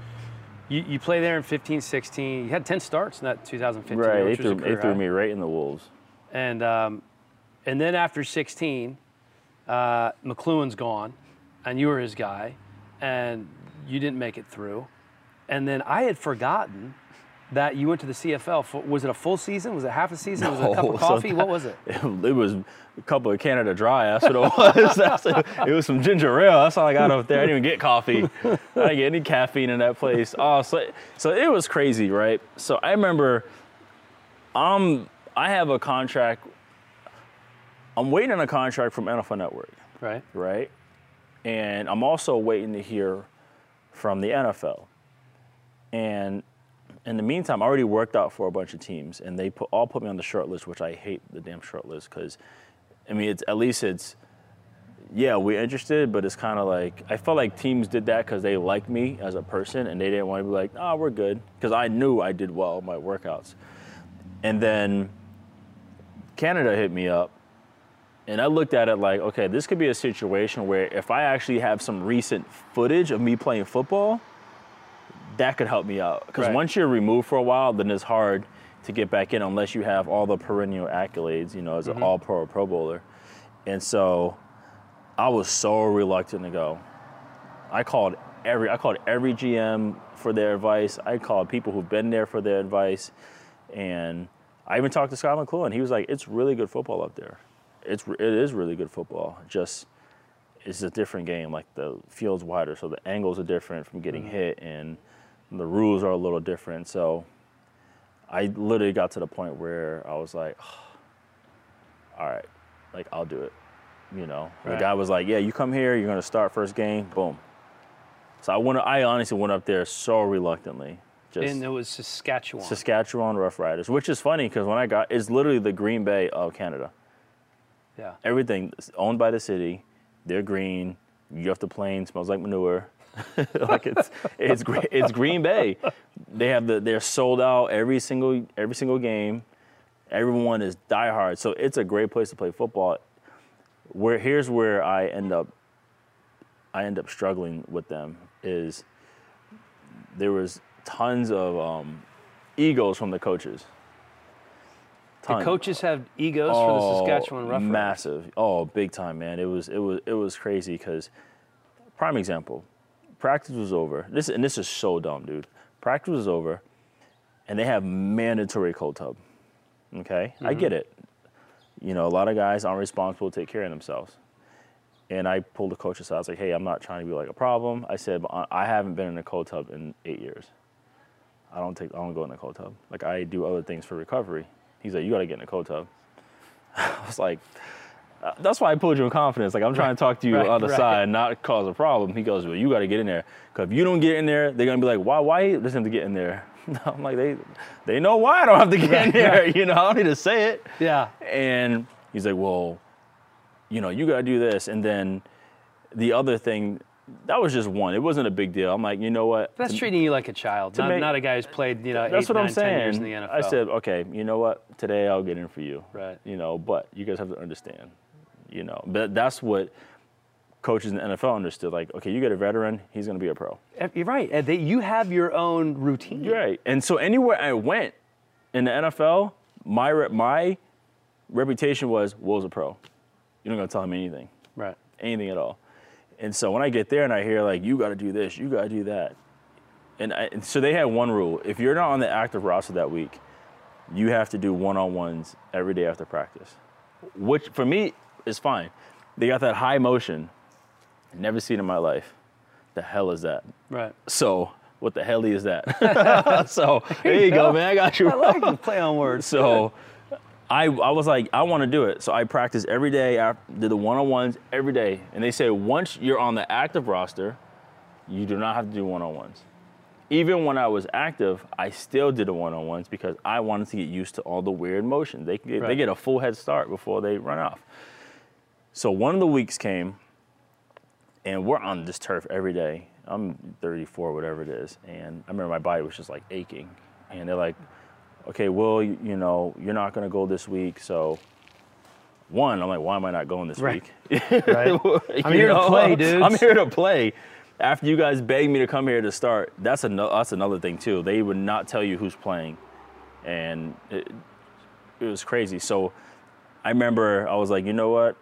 Speaker 6: you, you play there in 15, 16. You had 10 starts in that 2015.
Speaker 5: Right, they
Speaker 6: which was a
Speaker 5: threw, they threw me right in the wolves.
Speaker 6: And um, and then after 16, uh, McCloughan's gone, and you were his guy, and you didn't make it through. And then I had forgotten that you went to the CFL. For, was it a full season? Was it half a season? was it a cup
Speaker 5: No,
Speaker 6: of
Speaker 5: so
Speaker 6: coffee?
Speaker 5: that-
Speaker 6: what was it?
Speaker 5: It, it was a couple of Canada Dry. That's what it was. That's it was some ginger ale. That's all I got up there. I didn't even get coffee. I didn't get any caffeine in that place. Oh, so so it was crazy, right? So I remember, um, I have a contract. I'm waiting on a contract from NFL Network,
Speaker 6: Right.
Speaker 5: right? And I'm also waiting to hear from the NFL. And in the meantime, I already worked out for a bunch of teams, and they put, all put me on the short list, which I hate the damn short list because, I mean, it's at least it's, yeah, we're interested, but it's kind of like I felt like teams did that because they liked me as a person, and they didn't want to be like, oh, we're good, because I knew I did well my workouts. And then Canada hit me up, and I looked at it like, okay, this could be a situation where if I actually have some recent footage of me playing football, that could help me out. Because
Speaker 6: Right.
Speaker 5: once you're removed for a while, then it's hard to get back in unless you have all the perennial accolades, you know, as an mm-hmm. all pro or pro bowler. And so I was so reluctant to go. I called every I called every GM for their advice. I called people who've been there for their advice. And I even talked to Scot McCloughan. He was like, it's really good football up there. It's it is really good football. Just it's a different game. Like the field's wider, so the angles are different from getting mm-hmm. hit, and the rules are a little different. So I literally got to the point where I was like, all right, like I'll do it. You know,
Speaker 6: Right.
Speaker 5: the guy was like, yeah, you come here, you're gonna start first game, boom. So I went. I honestly went up there so reluctantly. Just
Speaker 6: And it was Saskatchewan.
Speaker 5: Saskatchewan Roughriders, which is funny because when I got, it's literally the Green Bay of Canada.
Speaker 6: yeah.
Speaker 5: Everything owned by the city. They're green. You have the plane. Smells like manure. like it's it's it's Green Bay. They have the they're sold out every single every single game. Everyone is diehard, so it's a great place to play football. Where here's where I end up I end up struggling with them is there was tons of um, egos from the coaches.
Speaker 6: The coaches have egos for the Saskatchewan Roughriders.
Speaker 5: Massive. Oh, big time, man. It was it was it was crazy because prime example, practice was over. This and this is so dumb, dude. Practice was over, and they have mandatory cold tub. Okay, I
Speaker 6: Mm-hmm.
Speaker 5: get it. You know, a lot of guys aren't responsible to take care of themselves. And I pulled the coach aside. I was like, "Hey, I'm not trying to be like a problem." I said, "But I- I haven't been in a cold tub in eight years. I don't take. I don't go in a cold tub. Like I do other things for recovery." He's like, "You got to get in a cold tub." I was like, uh, "That's why I pulled you in confidence. Like I'm trying to talk to you
Speaker 6: Right,
Speaker 5: on the
Speaker 6: right.
Speaker 5: side, not cause a problem." He goes, "Well, you got to get in there. Cause if you don't get in there, they're gonna be like, why? Why you listen to get in there?" I'm like, "They, they know why I don't have to get in there. You know, I don't need to say it."
Speaker 6: Yeah.
Speaker 5: And he's like, well, you know, you got to do this. And then the other thing, that was just one. It wasn't a big deal. I'm like, you know what?
Speaker 6: That's
Speaker 5: To-
Speaker 6: treating you like a child, not,
Speaker 5: make-
Speaker 6: not a guy who's played, you know,
Speaker 5: That's
Speaker 6: eight,
Speaker 5: what I'm
Speaker 6: nine, 10 years in
Speaker 5: saying.
Speaker 6: the NFL.
Speaker 5: I said, okay, you know what? Today I'll get in for you.
Speaker 6: Right.
Speaker 5: You know, but you guys have to understand, you know, but that's what coaches in the NFL understood like, okay, you get a veteran, he's going to be a pro.
Speaker 6: Eh, You're right. They, you have your own routine.
Speaker 5: You're right. And so anywhere I went in the NFL, my re- my reputation was Will's a pro. You're not going to tell him anything,
Speaker 6: Right.
Speaker 5: anything at all. And so when I get there and I hear like, you got to do this, you got to do that, and, I, and so they had one rule: if you're not on the active roster that week, you have to do one-on-ones every day after practice, which for me is fine. They got that high motion, never seen in my life. The hell is that?
Speaker 6: Right.
Speaker 5: So what the hell is that? so there you go, man. I got you.
Speaker 6: I like the play on words.
Speaker 5: So I, I was like, I want to do it. So I practiced every day. I did the one-on-ones every day. And they say once you're on the active roster, you do not have to do one-on-ones. Even when I was active, I still did the one-on-ones because I wanted to get used to all the weird motions. They they
Speaker 6: Right.
Speaker 5: get a full head start before they run off. So one of the weeks came, and we're on this turf every day. I'm 34, whatever it is, and I remember my body was just like aching, and they're like, "Okay, well, you, you know, you're not gonna go this week, so." One, I'm like, why am I not going this
Speaker 6: Right.
Speaker 5: week?
Speaker 6: Right. I'm here to play, dude.
Speaker 5: I'm here to play. After you guys begged me to come here to start, that's another that's another thing too. They would not tell you who's playing, and it, it was crazy. So I remember I was like, you know what,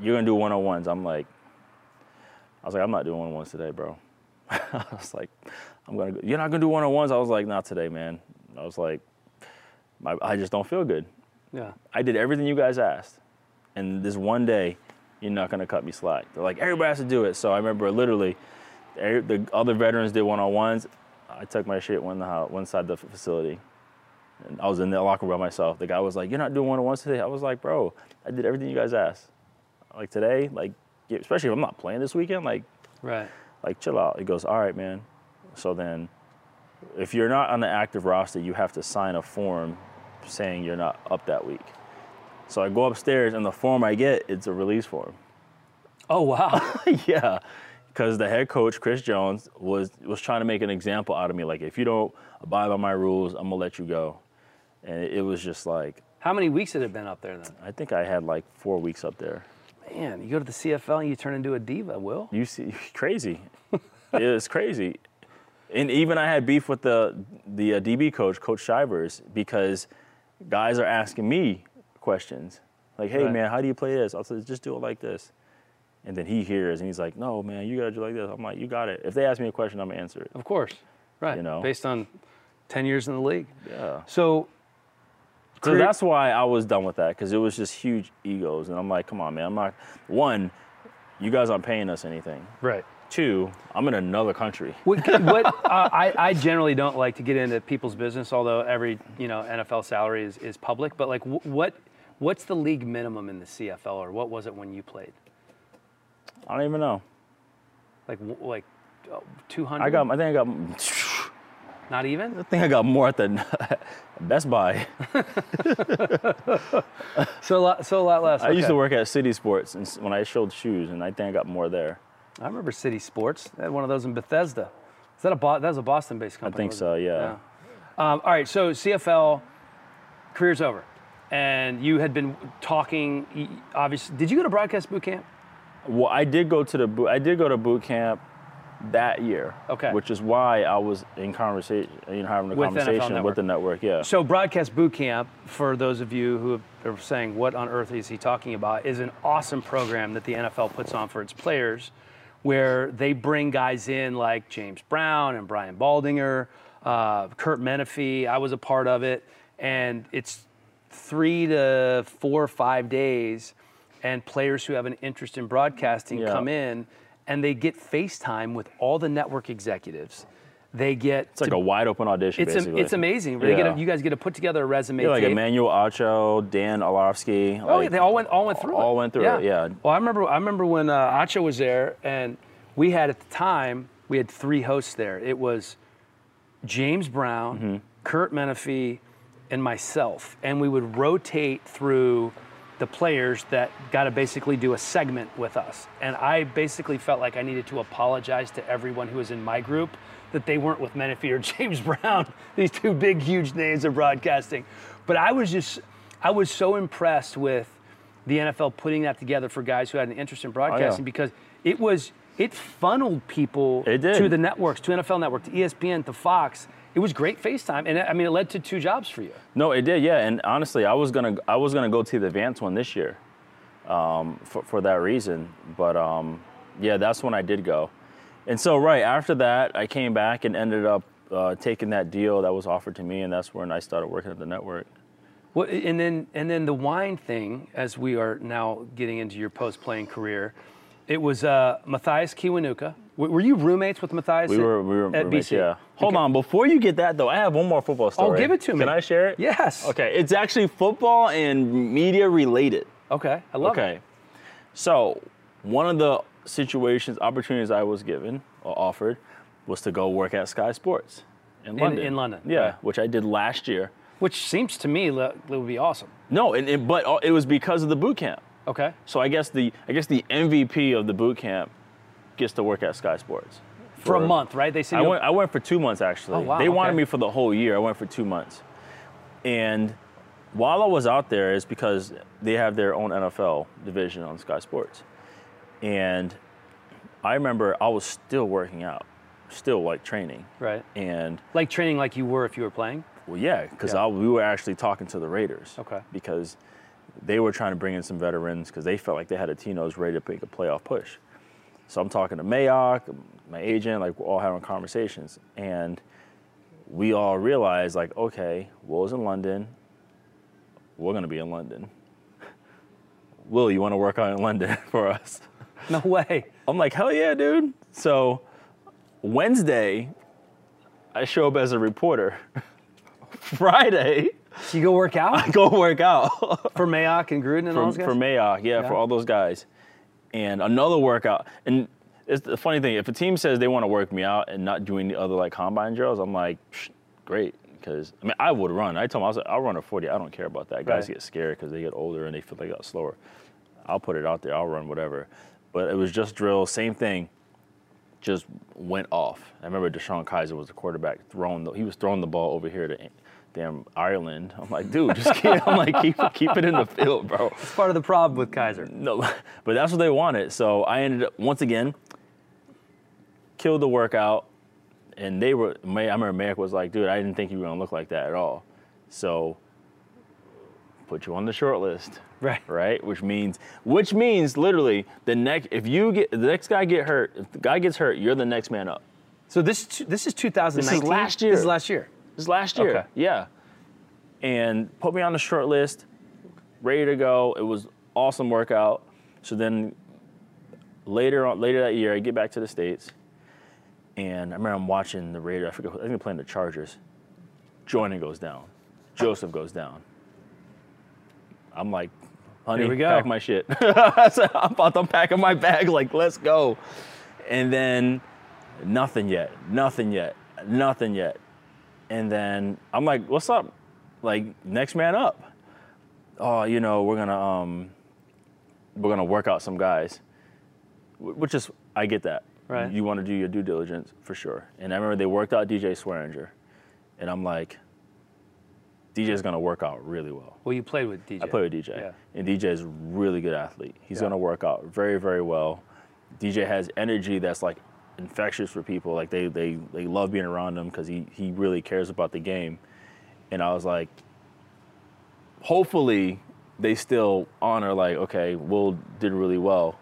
Speaker 5: you're gonna do one on ones. I'm like, I was like, I'm not doing one on ones today, bro. I was like, I'm gonna. Go. You're not gonna do one on ones. I was like, not today, man. I was like, my, I just don't feel good.
Speaker 6: Yeah.
Speaker 5: I did everything you guys asked. And this one day, you're not gonna cut me slack. They're like, everybody has to do it. So I remember literally, every- the other veterans did one-on-ones. I took my shit one, the, one side of the facility. And I was in the locker room by myself. The guy was like, you're not doing one-on-ones today? I was like, bro, I did everything you guys asked. Like today, like, especially if I'm not playing this weekend, like,
Speaker 6: Right.
Speaker 5: like chill out. He goes, all right, man. So then, if you're not on the active roster, you have to sign a form saying you're not up that week. So I go upstairs, and the form I get, it's a release form.
Speaker 6: Oh wow.
Speaker 5: yeah, because the head coach Chris Jones was was trying to make an example out of me. Like, if you don't abide by my rules, I'm gonna let you go. And it was just like,
Speaker 6: How many weeks had it been up there then?
Speaker 5: I think I had like four weeks up there.
Speaker 6: Man, you go to the CFL and you turn into a diva, Will.
Speaker 5: You see, crazy. it's crazy. And even I had beef with the the uh, DB coach, Coach Shivers, because guys are asking me questions like, "Hey
Speaker 6: Right.
Speaker 5: man, how do you play this?" I'll say, "Just do it like this." And then he hears and he's like, "No man, you gotta do it like this." I'm like, "You got it." If they ask me a question, I'm gonna answer it.
Speaker 6: Of course. Right.
Speaker 5: You know.
Speaker 6: Based on 10 years in the league.
Speaker 5: Yeah.
Speaker 6: So
Speaker 5: So
Speaker 6: Career-
Speaker 5: that's why I was done with that because it was just huge egos, and I'm like, "Come on, man, I'm not." One, you guys aren't paying us anything.
Speaker 6: Right.
Speaker 5: Two, I'm in another country.
Speaker 6: What, what uh, I, I generally don't like to get into people's business, although every you know NFL salary is, is public. But like, wh- what what's the league minimum in the CFL, or what was it when you played?
Speaker 5: I don't even know.
Speaker 6: Like like two hundred?
Speaker 5: I got. I think I got.
Speaker 6: Not even.
Speaker 5: I think I got more at the Best Buy.
Speaker 6: So a lot, so a lot less.
Speaker 5: I used to work at City Sports and when I showed shoes, and I think I got more there.
Speaker 6: I remember City Sports. They had one of those in Bethesda. Is that a Bo- that was a Boston-based company?
Speaker 5: I
Speaker 6: think
Speaker 5: so,
Speaker 6: it?
Speaker 5: yeah.
Speaker 6: Um, all right, so CFL career's over, and you had been talking. Obviously, did you go to broadcast boot camp?
Speaker 5: Well, I did go to the boot. I did go to boot camp that year.
Speaker 6: Okay.
Speaker 5: Which is why I was in conversation, you know, having a
Speaker 6: With
Speaker 5: conversation with the network. Yeah.
Speaker 6: So, broadcast boot camp, for those of you who are saying, "What on earth is he talking about?" is an awesome program that the NFL puts on for its players, where they bring guys in like James Brown and Brian Baldinger, uh, Kurt Menefee. I was a part of it, and it's three to four or five days, and players who have an interest in broadcasting
Speaker 5: Yeah.
Speaker 6: come in, and they get FaceTime with all the network executives. They get
Speaker 5: it's like a wide open audition.
Speaker 6: it's,
Speaker 5: basically.
Speaker 6: it's amazing. They get
Speaker 5: Yeah.
Speaker 6: a, you guys get to put together a resume.
Speaker 5: Yeah, like
Speaker 6: tape.
Speaker 5: Emmanuel Acho, Dan Orlovsky.
Speaker 6: Oh, yeah, they all went all went through
Speaker 5: all
Speaker 6: it.
Speaker 5: went through it, yeah.
Speaker 6: Well, I remember I remember when uh, Acho was there, and we had at the time we had three hosts there. It was James Brown,
Speaker 5: Mm-hmm.
Speaker 6: Kurt Menefee, and myself, and we would rotate through the players that got to basically do a segment with us. And I basically felt like I needed to apologize to everyone who was in my group that they weren't with Menefee or James Brown, these two big, huge names of broadcasting. But I was just, I was so impressed with the NFL putting that together for guys who had an interest in broadcasting
Speaker 5: Oh, yeah.
Speaker 6: because it was it funneled people
Speaker 5: It
Speaker 6: to the networks, to NFL Network, to ESPN, to Fox. It was great FaceTime, and I mean, it led to two jobs for you.
Speaker 5: No, it did, yeah. And honestly, I was gonna I was gonna go to the advanced one this year, um, for for that reason. But um, yeah, that's when I did go. And so right after that, I came back and ended up uh, taking that deal that was offered to me, and that's when I started working at the network.
Speaker 6: What, and then and then the wine thing, as we are now getting into your post-playing career, it was uh, Mathias Kiwanuka. W- were you roommates with Mathias?
Speaker 5: We
Speaker 6: at-
Speaker 5: were we were
Speaker 6: at
Speaker 5: roommates,
Speaker 6: BC?
Speaker 5: yeah. Hold
Speaker 6: Okay.
Speaker 5: on, before you get that though, I have one more football story.
Speaker 6: Oh, give it to me.
Speaker 5: Can I share it?
Speaker 6: Yes.
Speaker 5: Okay, it's actually football and media related.
Speaker 6: Okay, I love
Speaker 5: okay.
Speaker 6: it.
Speaker 5: So, one of the situations, opportunities I was given or offered was to go work at Sky Sports in London.
Speaker 6: in London,
Speaker 5: Yeah,
Speaker 6: right.
Speaker 5: which I did last year.
Speaker 6: Which seems to me le- it would be awesome.
Speaker 5: No, and, and- but it was because of the boot camp.
Speaker 6: Okay.
Speaker 5: So I guess the I guess the MVP of the boot camp gets to work at Sky Sports
Speaker 6: For, a month, right? They said
Speaker 5: I went, I went for two months actually.
Speaker 6: Oh, wow,
Speaker 5: they wanted
Speaker 6: okay.
Speaker 5: me for the whole year. I went for two months. And while I was out there, is because they have their own NFL division on Sky Sports. And I remember I was still working out, still like training.
Speaker 6: right.
Speaker 5: And
Speaker 6: Like training like you were if you were playing.
Speaker 5: well, yeah, because
Speaker 6: Yeah.
Speaker 5: we were actually talking to the Raiders.
Speaker 6: Okay.
Speaker 5: Because they were trying to bring in some veterans because they felt like they had a was ready to make a playoff push. So I'm talking to Mayock, my agent, like we're all having conversations, and we all realized like, okay, Will's in London. We're gonna be in London. Will, you want to work out in London for us?
Speaker 6: No way.
Speaker 5: I'm like, hell yeah, dude. So Wednesday, I show up as a reporter. Friday,
Speaker 6: So you go work out
Speaker 5: I go work out
Speaker 6: for Mayock and Gruden and all
Speaker 5: for,
Speaker 6: those guys.
Speaker 5: for Mayock, yeah,
Speaker 6: Yeah.
Speaker 5: for all those guys. And another workout. And it's the funny thing, if a team says they want to work me out and not doing the other like combine drills, I'm like, Psh, great. Because I mean, I would run. I told them I was like, I'll run a 40. I don't care about that. Guys
Speaker 6: Right.
Speaker 5: get scared because they get older and they feel they got slower. I'll put it out there. I'll run whatever. But it was just drills, same thing. Just went off. I remember DeShone Kizer was the quarterback throwing the, he was throwing the ball over here to damn Ireland. I'm like, dude, just keep, I'm like, keep, keep it in the field, bro.
Speaker 6: It's part of the problem with Kizer.
Speaker 5: No, but that's what they wanted. So I ended up once again killed the workout, and they were. I remember Mayock was like, "Dude, I didn't think you were gonna look like that at all." So put you on the short list,
Speaker 6: Right.
Speaker 5: right? Which means, which means literally the next. If you get the next guy get hurt, if the guy gets hurt, you're the next man up.
Speaker 6: So this this is 2019.
Speaker 5: This is last year.
Speaker 6: This is last year.
Speaker 5: Is last year.
Speaker 6: Okay.
Speaker 5: Yeah. And put me on the short list, ready to go. It was awesome workout. So then later on later that year I get back to the States and I remember I'm watching the Raiders, I forget I think they're playing the Chargers. Jordan goes down. Joseph goes down. I'm like, honey,
Speaker 6: Here we go.
Speaker 5: pack my shit. So I'm about to pack my bag, like, let's go. And then nothing yet, nothing yet, nothing yet. And then I'm like, what's up? Like, next man up. Oh, you know, we're gonna um we're gonna work out some guys. Which is I get that.
Speaker 6: Right.
Speaker 5: You want to do your due diligence for sure. And I remember they worked out DJ Swearinger. And I'm like, DJ's gonna work out really well.
Speaker 6: Well, you played with DJ.
Speaker 5: I played with DJ,
Speaker 6: Yeah.
Speaker 5: and DJ is a really good athlete. He's
Speaker 6: Yeah.
Speaker 5: gonna work out very, very well. DJ has energy that's like infectious for people. Like they they they love being around him because he he really cares about the game. And I was like, hopefully they still honor like okay, Will did really well,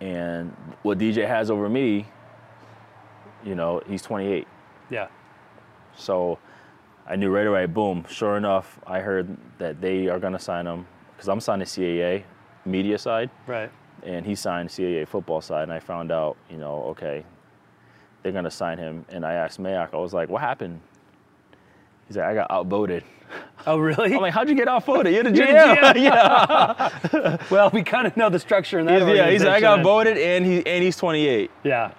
Speaker 5: and what DJ has over me, you know, he's 28.
Speaker 6: Yeah.
Speaker 5: So I knew right away, boom, sure enough, I heard that they are going to sign him because I'm signing CAA media side
Speaker 6: Right.
Speaker 5: And he signed CAA football side. And I found out, you know, okay, they're going to sign him. And I asked Mayock, I was like, what happened? He's like, I got outvoted.
Speaker 6: Oh, really?
Speaker 5: I'm like, how'd you get outvoted? You're the. GM. yeah.
Speaker 6: well, we kind of know the structure in that.
Speaker 5: yeah. He's like, I got voted and, he, and he's 28.
Speaker 6: Yeah.
Speaker 5: was-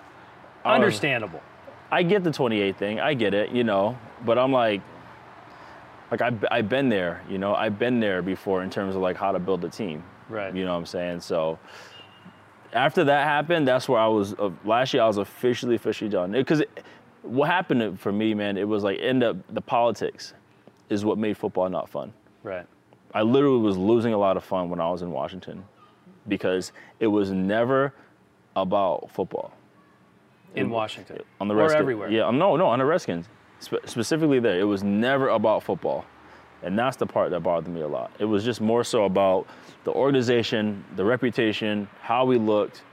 Speaker 6: Understandable.
Speaker 5: I get the 28 thing. I get it, you know, but I'm like, like I, I've been there, you know, I've been there before in terms of like how to build a team.
Speaker 6: Right.
Speaker 5: You know what I'm saying? So after that happened, that's where I was, uh, last year I was officially, officially done. Because what happened for me, man, it was like end up, the politics is what made football not fun.
Speaker 6: Right.
Speaker 5: I literally was losing a lot of fun when I was in Washington because it was never about football
Speaker 7: in Washington.
Speaker 5: on the
Speaker 7: or
Speaker 5: Redskins.
Speaker 7: everywhere.
Speaker 5: Yeah, um, no, no, on the Redskins, Spe- specifically there. It was never about football, and that's the part that bothered me a lot. It was just more so about the organization, the reputation, how we looked,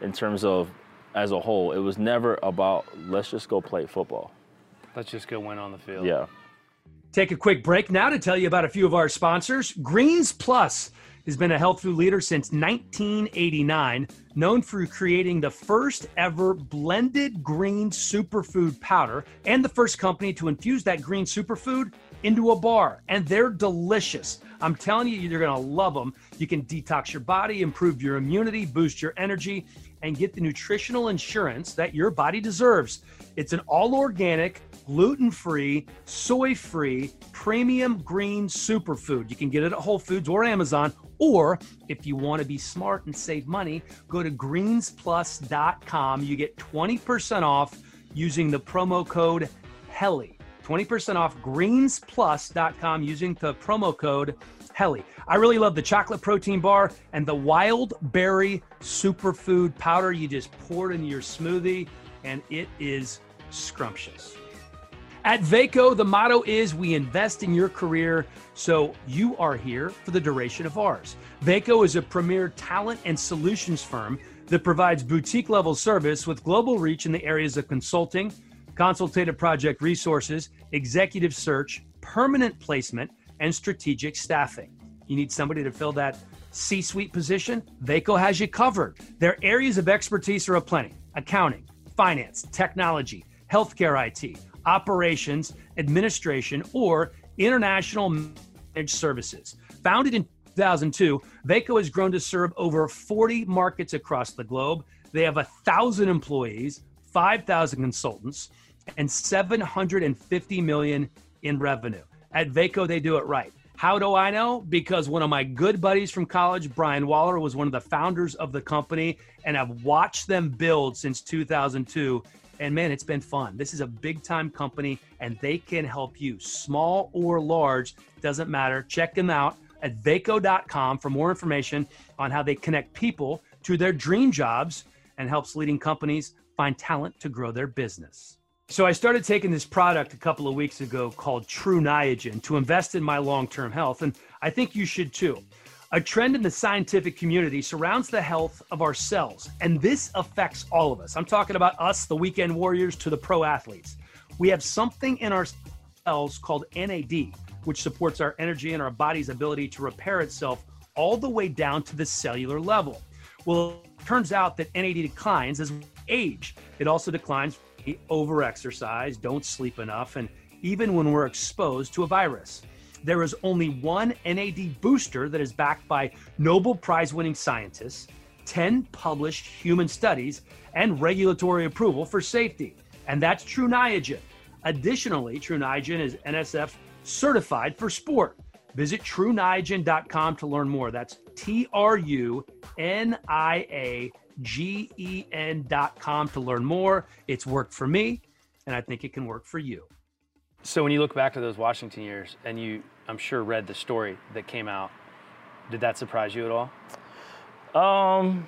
Speaker 5: in terms of as a whole. It was never about let's just go play football.
Speaker 7: Let's just go win on the field.
Speaker 5: Yeah.
Speaker 6: Take a quick break now to tell you about a few of our sponsors. Greens Plus has been a health food leader since 1989, known for creating the first ever blended green superfood powder and the first company to infuse that green superfood into a bar. And they're delicious. I'm telling you, you're going to love them. You can detox your body, improve your immunity, boost your energy, and get the nutritional insurance that your body deserves. It's an all organic, gluten free, soy free, premium green superfood. You can get it at Whole Foods or Amazon. Or if you want to be smart and save money, go to greensplus.com. You get 20% off using the promo code HELI. 20% off greensplus.com using the promo code Helly. I really love the chocolate protein bar and the wild berry superfood powder. You just pour it into your smoothie and it is scrumptious. At Vaco, the motto is we invest in your career, so you are here for the duration of ours. Vaco is a premier talent and solutions firm that provides boutique level service with global reach in the areas of consulting, consultative project resources, executive search, permanent placement, and strategic staffing. You need somebody to fill that C suite position? Vaco has you covered. Their areas of expertise are aplenty accounting, finance, technology, healthcare IT, operations, administration, or international managed services. Founded in 2002, Vaco has grown to serve over 40 markets across the globe. They have a thousand employees, 5,000 consultants, and 750 million in revenue. At Vaco, they do it right. How do I know? Because one of my good buddies from college, Brian Waller, was one of the founders of the company, and I've watched them build since 2002. And man, it's been fun. This is a big time company, and they can help you, small or large, doesn't matter. Check them out at vaco.com for more information on how they connect people to their dream jobs and helps leading companies find talent to grow their business. So I started taking this product a couple of weeks ago called Tru Niagen to invest in my long-term health, and I think you should too. A trend in the scientific community surrounds the health of our cells, and this affects all of us. I'm talking about us, the weekend warriors, to the pro athletes. We have something in our cells called NAD, which supports our energy and our body's ability to repair itself all the way down to the cellular level. Well, it turns out that NAD declines as we age. It also declines overexercise, don't sleep enough, and even when we're exposed to a virus. There is only one NAD booster that is backed by Nobel Prize winning scientists, 10 published human studies, and regulatory approval for safety. And that's Tru Niagen. Additionally, Tru Niagen is NSF certified for sport. Visit truniagen.com to learn more. That's T R U N I A G E N.com to learn more. It's worked for me, and I think it can work for you.
Speaker 7: So when you look back to those Washington years, and you, I'm sure, read the story that came out, did that surprise you at all?
Speaker 5: Um,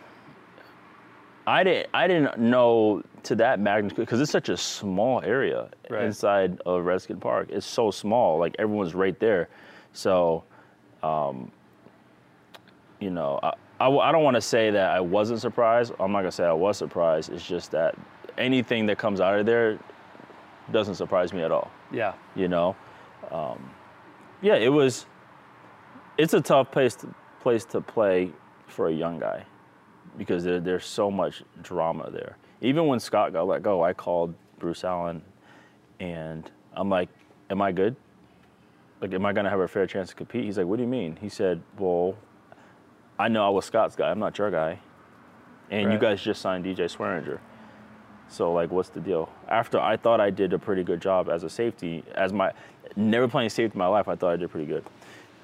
Speaker 5: I didn't. I didn't know to that magnitude because it's such a small area
Speaker 7: Right.
Speaker 5: inside of Redskin Park. It's so small. Like everyone's right there. So, um, you know, I, I, I don't want to say that I wasn't surprised. I'm not gonna say I was surprised. It's just that anything that comes out of there doesn't surprise me at all
Speaker 7: Yeah.
Speaker 5: you know um, yeah it was it's a tough place to, place to play for a young guy because there, there's so much drama there even when scott got let go i called bruce allen and i'm like am i good like am i going to have a fair chance to compete he's like what do you mean he said well i know i was scott's guy i'm not your guy and you guys just signed dj swearinger so like, what's the deal? After I thought I did a pretty good job as a safety, as my never playing safety in my life, I thought I did pretty good.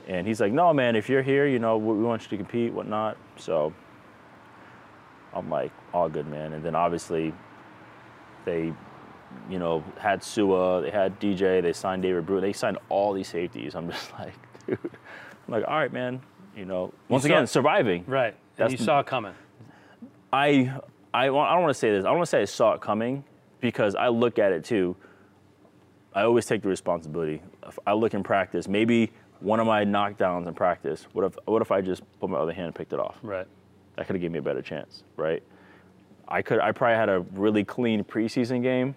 Speaker 5: And he's like, no, man, if you're here, you know, we we want you to compete, whatnot. So I'm like, all good, man. And then obviously, they, you know, had Sua, they had DJ, they signed David Brew, they signed all these safeties. I'm just like, dude, I'm like, all right, man. You know, once
Speaker 6: saw-
Speaker 5: again, surviving.
Speaker 6: Right. And
Speaker 5: That's
Speaker 6: you saw it coming.
Speaker 5: I, I, I don't want to say this. I don't want to say I saw it coming because I look at it too. I always take the responsibility. If I look in practice, maybe one of my knockdowns in practice. What if, what if I just put my other hand and picked it off?
Speaker 6: Right.
Speaker 5: That could have given me a better chance, right? I could. I probably had a really clean preseason game.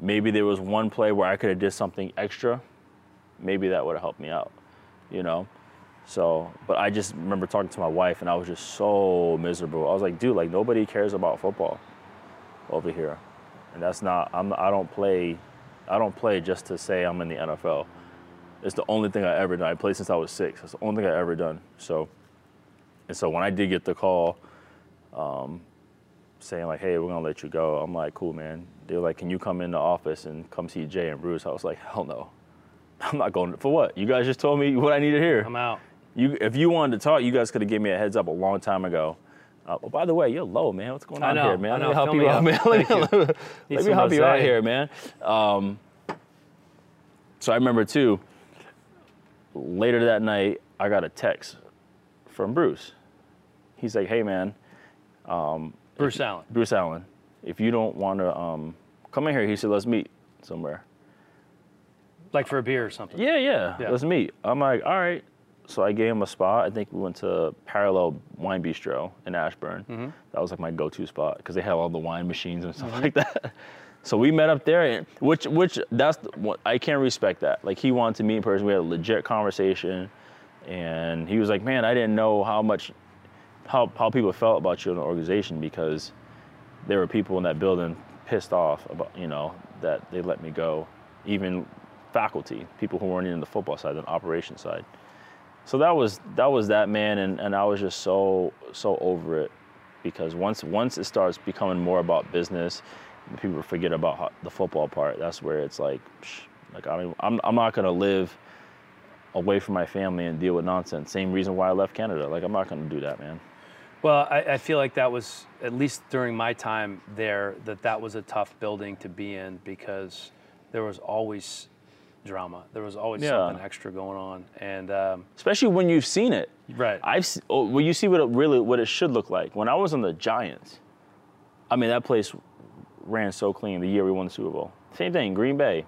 Speaker 5: Maybe there was one play where I could have did something extra. Maybe that would have helped me out, you know. So, but I just remember talking to my wife, and I was just so miserable. I was like, dude, like nobody cares about football over here, and that's not. I'm. I don't play. I don't play just to say I'm in the NFL. It's the only thing I ever done. I played since I was six. It's the only thing I ever done. So, and so when I did get the call, um, saying like, "Hey, we're gonna let you go," I'm like, "Cool, man." They're like, "Can you come in the office and come see Jay and Bruce?" I was like, "Hell no, I'm not going for what? You guys just told me what I need to hear.
Speaker 6: I'm out.
Speaker 5: You, if you wanted to talk, you guys could have given me a heads up a long time ago." Uh, oh, by the way, you're low, man. What's going on
Speaker 6: know,
Speaker 5: here,
Speaker 6: I
Speaker 5: man?
Speaker 6: know.
Speaker 5: Let me help you out, man. Let me,
Speaker 6: Thank
Speaker 5: let me help you out here, man. Um, so I remember too. Later that night, I got a text from Bruce. He's like, "Hey, man,
Speaker 6: Bruce Allen.
Speaker 5: Bruce Allen, if you don't want to um, come in here, he said, let's meet somewhere.
Speaker 6: Like for a beer or something.
Speaker 5: Yeah, yeah,
Speaker 6: Yeah.
Speaker 5: let's meet. I'm like, all right. So I gave him a spot. I think we went to Parallel Wine Bistro in Ashburn.
Speaker 6: Mm-hmm.
Speaker 5: That was like my go-to spot because they had all the wine machines and stuff like that. So we met up there, and which which that's what I can't respect that. Like he wanted to meet in person. We had a legit conversation, and he was like, "Man, I didn't know how much how how people felt about you in the organization because there were people in that building pissed off about you know that they let me go, even faculty, people who weren't in the football side, the operations side. So that was that was that man, and, and I was just so so over it because once once it starts becoming more about business, people forget about how, the football part. That's where it's like, psh, like I mean, I'm I'm not gonna live away from my family and deal with nonsense. Same reason why I left Canada. Like I'm not gonna do that, man.
Speaker 6: Well, I, I feel like that was at least during my time there that that was a tough building to be in because there was always drama. There was always
Speaker 5: Yeah.
Speaker 6: something extra going on, and um,
Speaker 5: Especially when you've seen it.
Speaker 6: right.
Speaker 5: I've oh, well, you see what it really what it should look like. When I was on the Giants, I mean that place ran so clean the year we won the Super Bowl. Same thing, Green Bay,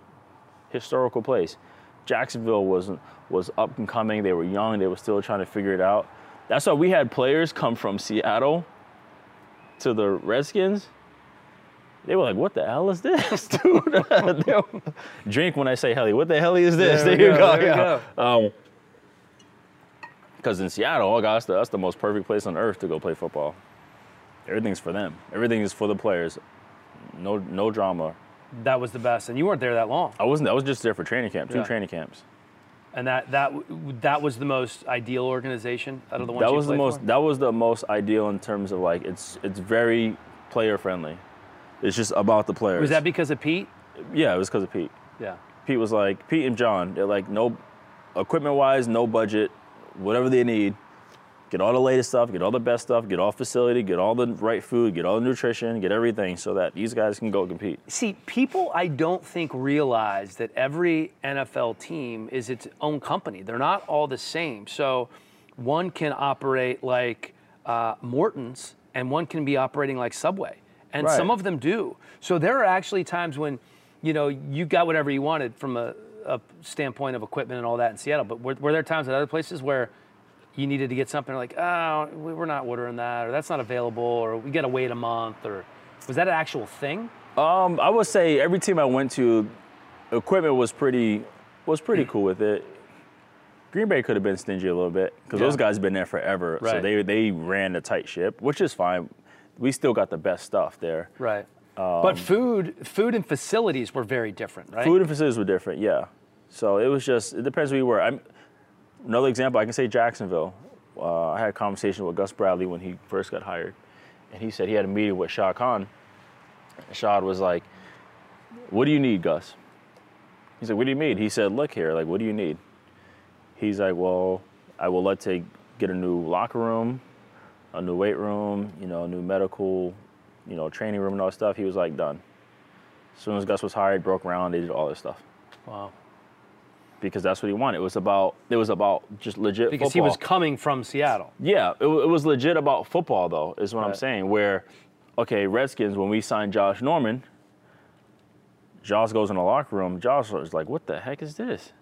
Speaker 5: historical place. Jacksonville was was up and coming. They were young. They were still trying to figure it out. That's why we had players come from Seattle to the Redskins. They were like, "What the hell is this, dude?" Drink when I say "helly." What the hell is this?
Speaker 6: There
Speaker 5: There, you
Speaker 6: go,
Speaker 5: yeah. Um, because in Seattle, oh gosh, that's the, most perfect place on earth to go play football. Everything's for them. Everything is for the players. No, no drama.
Speaker 6: that was the best, and you weren't there that long.
Speaker 5: I wasn't. I was just there for training camp. Two
Speaker 6: Yeah.
Speaker 5: training camps.
Speaker 6: And that that that was the most ideal organization out of the ones
Speaker 5: That
Speaker 6: you
Speaker 5: was the most.
Speaker 6: for?
Speaker 5: That was the most ideal in terms of like it's it's very player friendly. It's just about the players.
Speaker 6: Was that because of Pete?
Speaker 5: yeah, it was because of Pete.
Speaker 6: Yeah.
Speaker 5: Pete was like Pete and John. They're like no, equipment wise, no budget, whatever they need. Get all the latest stuff, get all the best stuff, get all facility, get all the right food, get all the nutrition, get everything, so that these guys can go compete.
Speaker 6: See, people I don't think realize that every NFL team is its own company. They're not all the same. So one can operate like uh, Morton's and one can be operating like Subway. And
Speaker 5: Right.
Speaker 6: some of them do. So there are actually times when, you know, you got whatever you wanted from a, a standpoint of equipment and all that in Seattle. But were, were there times at other places where you needed to get something like, oh, we- we're not ordering that, or that's not available, or we got to wait a month, or was that an actual thing?
Speaker 5: Um, I would say every team I went to, equipment was pretty was pretty cool with it. Green Bay could have been stingy a little bit because
Speaker 6: Yeah.
Speaker 5: those guys have been there forever, so they they ran a tight ship, which is fine. We still got the best stuff there.
Speaker 6: Right. but food, food and facilities were very different, right?
Speaker 5: Food and facilities were different, yeah. So it was just it depends where you were. I'm, another example, I can say Jacksonville. Uh, I had a conversation with Gus Bradley when he first got hired, and he said he had a meeting with Shad Khan. Shad was like, "What do you need, Gus?" He said, "What do you need?" He said, "Look here, like, what do you need?" He's like, "Well, I will let to get a new locker room, a new weight room, you know, a new medical, you know, training room and all that stuff." He was like, "Done." As soon as Gus was hired, broke around, they did all this stuff.
Speaker 6: Wow.
Speaker 5: because that's what he wanted. It was about it was about just legit football.
Speaker 6: Because he was coming from Seattle.
Speaker 5: Yeah, it, it was legit about football, though, is what I'm saying. Where, okay, Redskins, when we signed Josh Norman, Josh goes in the locker room. Josh was like, what the heck is this?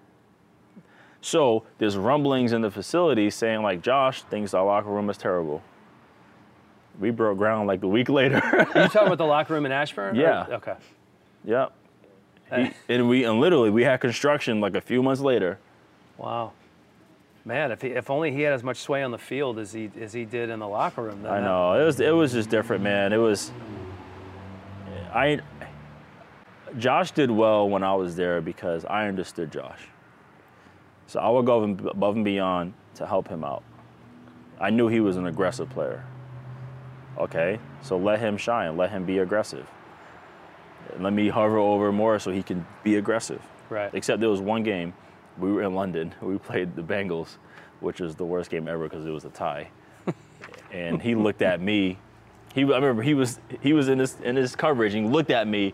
Speaker 5: So there's rumblings in the facility saying, like, Josh thinks our locker room is terrible. We broke ground like a week later.
Speaker 6: You talking about the locker room in Ashburn? or-
Speaker 5: Yeah.
Speaker 6: Okay.
Speaker 5: yep. He, and we and literally we had construction like a few months later.
Speaker 6: Wow. Man, if, he, if only he had as much sway on the field as he as he did in the locker room. then
Speaker 5: I
Speaker 6: that-
Speaker 5: know it was it was just different, man. It was. I. Josh did well when I was there because I understood Josh. So I would go above and beyond to help him out. I knew he was an aggressive player. Okay, so let him shine. Let him be aggressive. Let me hover over more so he can be aggressive.
Speaker 6: Right.
Speaker 5: Except there was one game, we were in London. We played the Bengals, which was the worst game ever because it was a tie. and he looked at me. He, I remember he was he was in his in his coverage and he looked at me,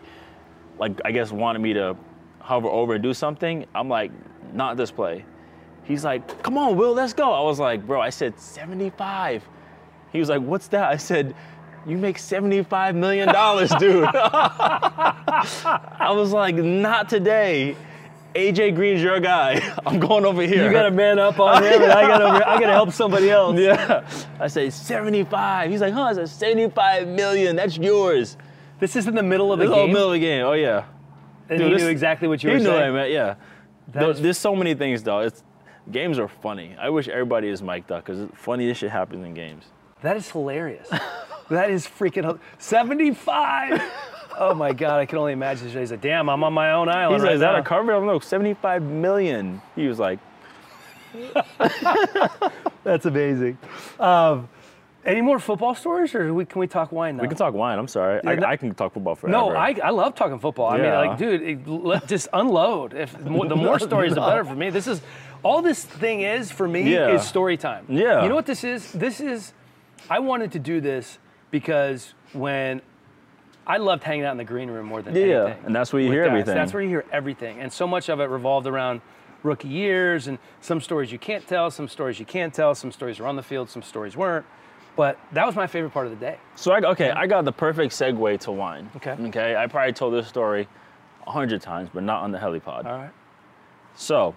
Speaker 5: like I guess wanted me to hover over and do something. I'm like, not this play. He's like, come on, Will, let's go. I was like, bro, I said 75. He was like, what's that? I said, you make $75 million, dude. I was like, not today. AJ Green's your guy. I'm going over here.
Speaker 6: You got to man up on him, and I got to I got to help somebody else.
Speaker 5: Yeah. I say 75. He's like, huh? I said 75 million. That's yours.
Speaker 6: This is in the middle of the
Speaker 5: This
Speaker 6: game,
Speaker 5: middle of the game. Oh yeah.
Speaker 6: and
Speaker 5: Dude,
Speaker 6: he
Speaker 5: this-
Speaker 6: knew exactly what you were
Speaker 5: He
Speaker 6: were
Speaker 5: knew what I
Speaker 6: saying.
Speaker 5: meant. Yeah. Though- There's so many things though. It's games are funny. I wish everybody is mic'd up because funniest shit happens in games.
Speaker 6: That is hilarious. that is freaking hil- 75. oh my God, I can only imagine. He's like, damn, I'm on my own island.
Speaker 5: He's like,
Speaker 6: right
Speaker 5: is that
Speaker 6: now."
Speaker 5: a cover? I'm like, 75 million. He was like,
Speaker 6: That's amazing. Um, any more football stories, or we, can we talk wine now?
Speaker 5: we can talk wine. I'm sorry.
Speaker 6: Yeah, no-
Speaker 5: I, I can talk football forever.
Speaker 6: No, I, I love talking football. I mean, like, dude, it, let, just unload. If the more, the more stories, the better for me. This is all this thing is for me
Speaker 5: Yeah.
Speaker 6: is story time.
Speaker 5: Yeah.
Speaker 6: You know what this is? This is. I wanted to do this because when I loved hanging out in the green room more than
Speaker 5: Yeah,
Speaker 6: anything.
Speaker 5: and that's where you hear
Speaker 6: guys.
Speaker 5: everything.
Speaker 6: That's where you hear everything, and so much of it revolved around rookie years and some stories you can't tell, some stories you can tell, some stories are on the field, some stories weren't. But that was my favorite part of the day.
Speaker 5: So I, okay, I got the perfect segue to wine.
Speaker 6: Okay.
Speaker 5: Okay. I probably told this story a hundred times, but not on the helipod.
Speaker 6: All right.
Speaker 5: So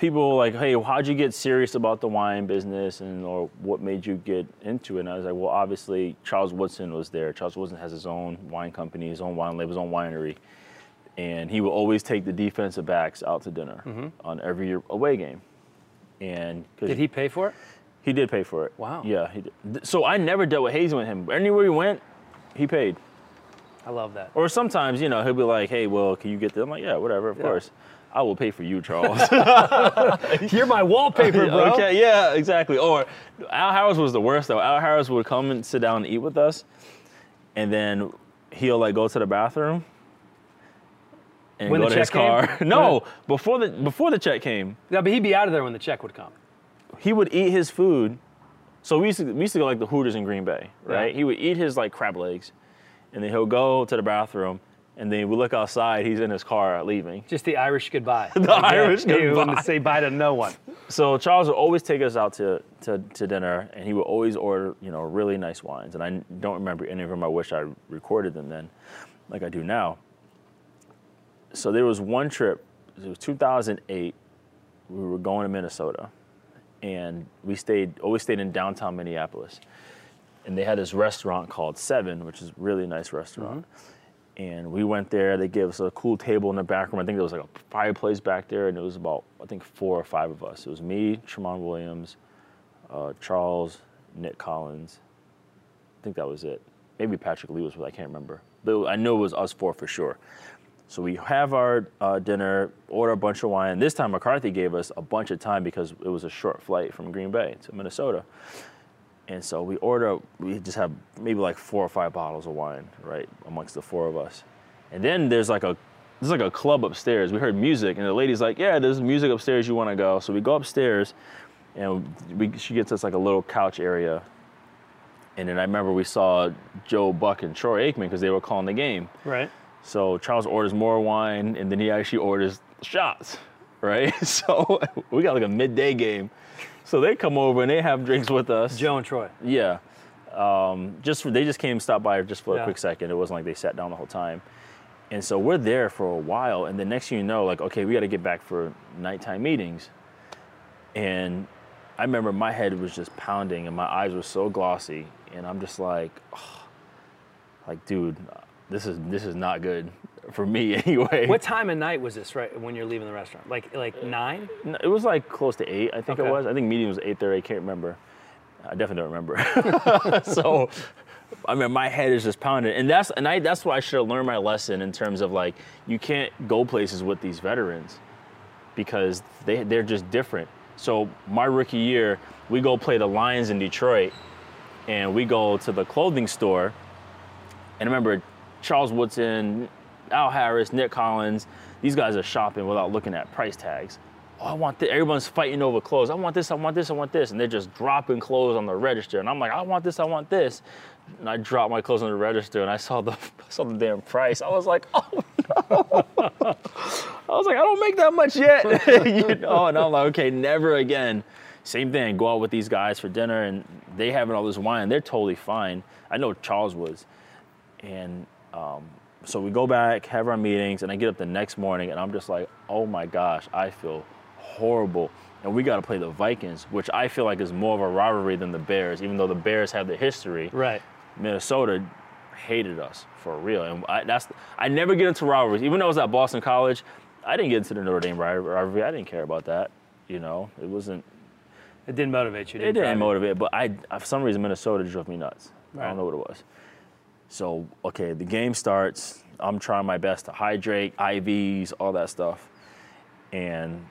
Speaker 5: people were like, hey, how'd you get serious about the wine business and or what made you get into it? And I was like, well, obviously Charles Woodson was there. Charles Woodson has his own wine company, his own wine label, his own winery. And he would always take the defensive backs out to dinner mm-hmm. on every away game. And
Speaker 6: Did he pay for it?
Speaker 5: he did pay for it.
Speaker 6: Wow.
Speaker 5: Yeah. He did. So I never dealt with hazing with him. Anywhere he went, he paid.
Speaker 6: I love that.
Speaker 5: Or sometimes, you know, he'll be like, hey, well, can you get this? I'm like, yeah, whatever, of
Speaker 6: Yeah.
Speaker 5: course. I will pay for you, Charles.
Speaker 6: You're my wallpaper, bro.
Speaker 5: okay, yeah, exactly. Or Al Harris was the worst though. Al Harris would come and sit down and eat with us, and then he'll like go to the bathroom and
Speaker 6: When
Speaker 5: go
Speaker 6: the
Speaker 5: to his
Speaker 6: check came?
Speaker 5: car. no, before the before the check came,
Speaker 6: Yeah, but he'd be out of there when the check would come.
Speaker 5: he would eat his food. So we used to we used to go like the Hooters in Green Bay, right?
Speaker 6: Yeah.
Speaker 5: He would eat his like crab legs, and then he'll go to the bathroom, and then we look outside. He's in his car leaving.
Speaker 6: Just the Irish goodbye.
Speaker 5: The Irish
Speaker 6: He wouldn't
Speaker 5: goodbye.
Speaker 6: say bye to no one.
Speaker 5: So Charles would always take us out to, to, to dinner, and he would always order, you know, really nice wines. And I don't remember any of them. I wish I recorded them then, like I do now. So there was one trip. It was 2008. We were going to Minnesota, and we stayed always stayed in downtown Minneapolis. And they had this restaurant called Seven, which is a really nice restaurant. Mm-hmm. And we went there. They gave us a cool table in the back room. I think there was like a fireplace back there, and it was about I think four or five of us. It was me, Tramon Williams, uh, Charles, Nick Collins. I think that was it. Maybe Patrick Lee was with. I can't remember. But I know it was us four for sure. So we have our uh, dinner, order a bunch of wine. This time McCarthy gave us a bunch of time because it was a short flight from Green Bay to Minnesota. And so we order, we just have maybe like four or five bottles of wine, right, amongst the four of us. And then there's like a, there's like a club upstairs. We heard music, and the lady's like, "Yeah, there's music upstairs. You want to go?" So we go upstairs, and we, she gets us like a little couch area. And then I remember we saw Joe Buck and Troy Aikman because they were calling the game.
Speaker 6: Right.
Speaker 5: So Charles orders more wine, and then he actually orders shots, right? So we got like a midday game. So they come over and they have drinks with us.
Speaker 6: Joe and Troy.
Speaker 5: Yeah. Um, just for, they just came stop by just for
Speaker 6: Yeah.
Speaker 5: a quick second. It wasn't like they sat down the whole time. And so we're there for a while, and the next thing you know, like, okay, we got to get back for nighttime meetings. And I remember my head was just pounding, and my eyes were so glossy, and I'm just like, "Oh," like, dude, this is this is not good for me anyway.
Speaker 6: What time of night was this? Right when you're leaving the restaurant? Like like nine?
Speaker 5: No, It was like close to eight, I think
Speaker 6: Okay.
Speaker 5: it was. I think meeting was eight thirty. I can't remember. I definitely don't remember. so, I mean, my head is just pounding, and that's and I that's why I should have learned my lesson in terms of like you can't go places with these veterans because they they're just different. So my rookie year, we go play the Lions in Detroit, and we go to the clothing store, and I remember Charles Woodson, Al Harris, Nick Collins, these guys are shopping without looking at price tags. Oh, I want this. Everyone's fighting over clothes. I want this, I want this, I want this. And they're just dropping clothes on the register. And I'm like, I want this, I want this. And I dropped my clothes on the register and I saw the saw the damn price. I was like, oh no. I was like, I don't make that much yet. you know, and I'm like, okay, never again. Same thing, go out with these guys for dinner and they having all this wine. They're totally fine. I know Charles was. And um, so we go back, have our meetings, and I get up the next morning and I'm just like, oh my gosh, I feel horrible. And we got to play the Vikings, which I feel like is more of a rivalry than the Bears, even though the Bears have the history.
Speaker 6: Right.
Speaker 5: Minnesota hated us for real. And I, that's I never get into rivalries. Even though I was at Boston College, I didn't get into the Notre Dame rivalry. I didn't care about that. You know, it wasn't.
Speaker 6: It didn't motivate you.
Speaker 5: It didn't motivate, but I for some reason Minnesota drove me nuts. I don't know what it was. So okay, the game starts. I'm trying my best to hydrate, IVs, all that stuff, and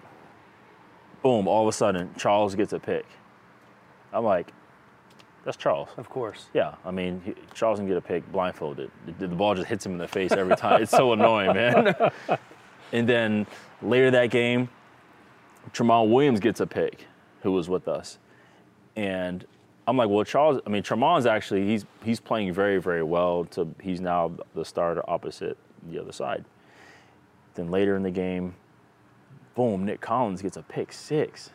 Speaker 5: boom! All of a sudden, Charles gets a pick. I'm like, that's Charles.
Speaker 6: Of course.
Speaker 5: Yeah, I mean, he, Charles can get a pick blindfolded. The, the ball just hits him in the face every time. it's so annoying, man. and then later that game, Tramon Williams gets a pick, who was with us. And I'm like, well, Charles, I mean, Tramon's actually, he's, he's playing very, very well. To He's now the starter opposite the other side. Then later in the game, boom, Nick Collins gets a pick six.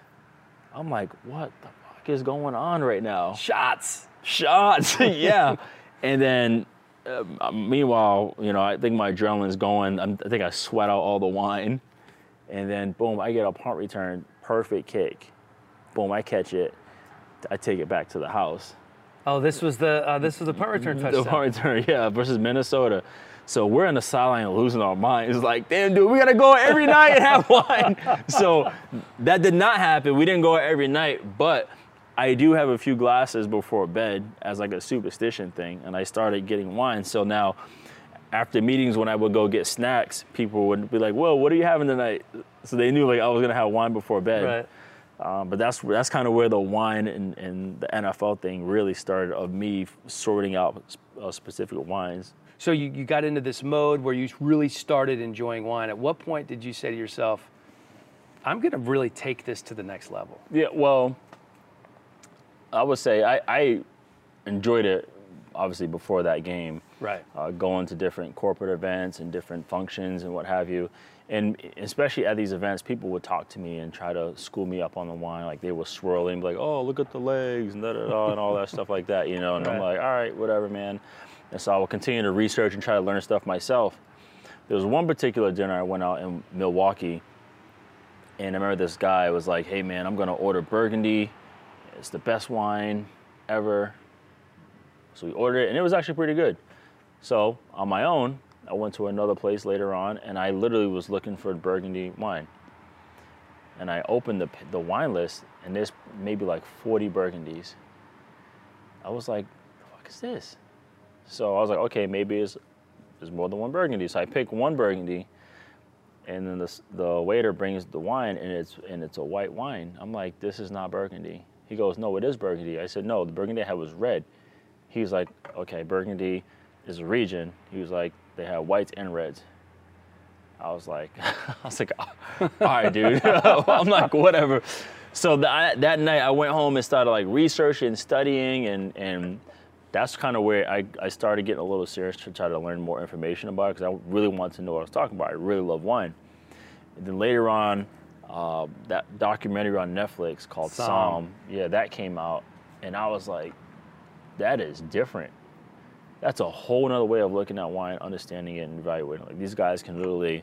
Speaker 5: I'm like, what the fuck is going on right now?
Speaker 6: Shots.
Speaker 5: shots. yeah. And then, uh, meanwhile, you know, I think my adrenaline's going. I'm, I think I sweat out all the wine. And then, boom, I get a punt return, perfect kick. Boom, I catch it. I take it back to the house.
Speaker 6: Oh, this was the uh, this was the punt return touchdown.
Speaker 5: The punt return, yeah, versus Minnesota. So we're in the sideline losing our minds. Like, damn, dude, we gotta go every night and have wine. so that did not happen. We didn't go every night, but I do have a few glasses before bed as like a superstition thing, and I started getting wine. So now, after meetings, when I would go get snacks, people would be like, "Well, what are you having tonight?" So they knew like I was gonna have wine before bed.
Speaker 6: Right.
Speaker 5: Um, but that's that's kind of where the wine and, and the NFL thing really started of me sorting out uh, specific wines.
Speaker 6: So you, you got into this mode where you really started enjoying wine. At what point did you say to yourself, I'm going to really take this to the next level?
Speaker 5: Yeah, well, I would say I, I enjoyed it obviously before that game.
Speaker 6: Right.
Speaker 5: Uh, going to different corporate events and different functions and what have you. And especially at these events, people would talk to me and try to school me up on the wine. Like they were swirling, like, oh, look at the legs and da da da and all that stuff like that, you know. And I'm like, all right, whatever, man. And so I will continue to research and try to learn stuff myself. There was one particular dinner I went out in Milwaukee, and I remember this guy was like, hey, man, I'm gonna order Burgundy. It's the best wine ever. So we ordered it, and it was actually pretty good. So on my own, I went to another place later on, and I literally was looking for Burgundy wine. And I opened the the wine list, and there's maybe like 40 Burgundies. I was like, "The fuck is this?" So I was like, "Okay, maybe it's there's more than one Burgundy." So I picked one Burgundy, and then the the waiter brings the wine, and it's and it's a white wine. I'm like, "This is not Burgundy." He goes, "No, it is Burgundy." I said, "No, the Burgundy I had was red." He was like, "Okay, Burgundy is a region." He was like, "They have whites and reds." I was like, I was like, all right, dude. I'm like, whatever. So that that night, I went home and started like researching, studying, and and that's kind of where I, I started getting a little serious to try to learn more information about it because I really wanted to know what I was talking about. I really love wine, And then later on, uh, that documentary on Netflix called
Speaker 6: Somm.
Speaker 5: Somm. yeah, that came out, and I was like, that is different. That's a whole nother way of looking at wine, understanding it, and evaluating. Like these guys can literally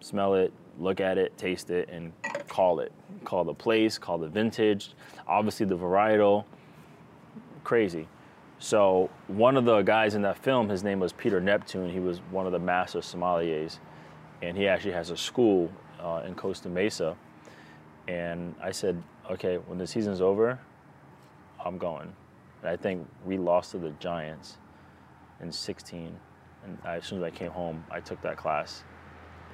Speaker 5: smell it, look at it, taste it, and call it. Call the place, call the vintage, obviously the varietal. Crazy. So one of the guys in that film, his name was Peter Neptune. He was one of the master sommeliers, and he actually has a school uh, in Costa Mesa. And I said, okay, when the season's over, I'm going. And I think we lost to the Giants in 16. And I, as soon as I came home, I took that class.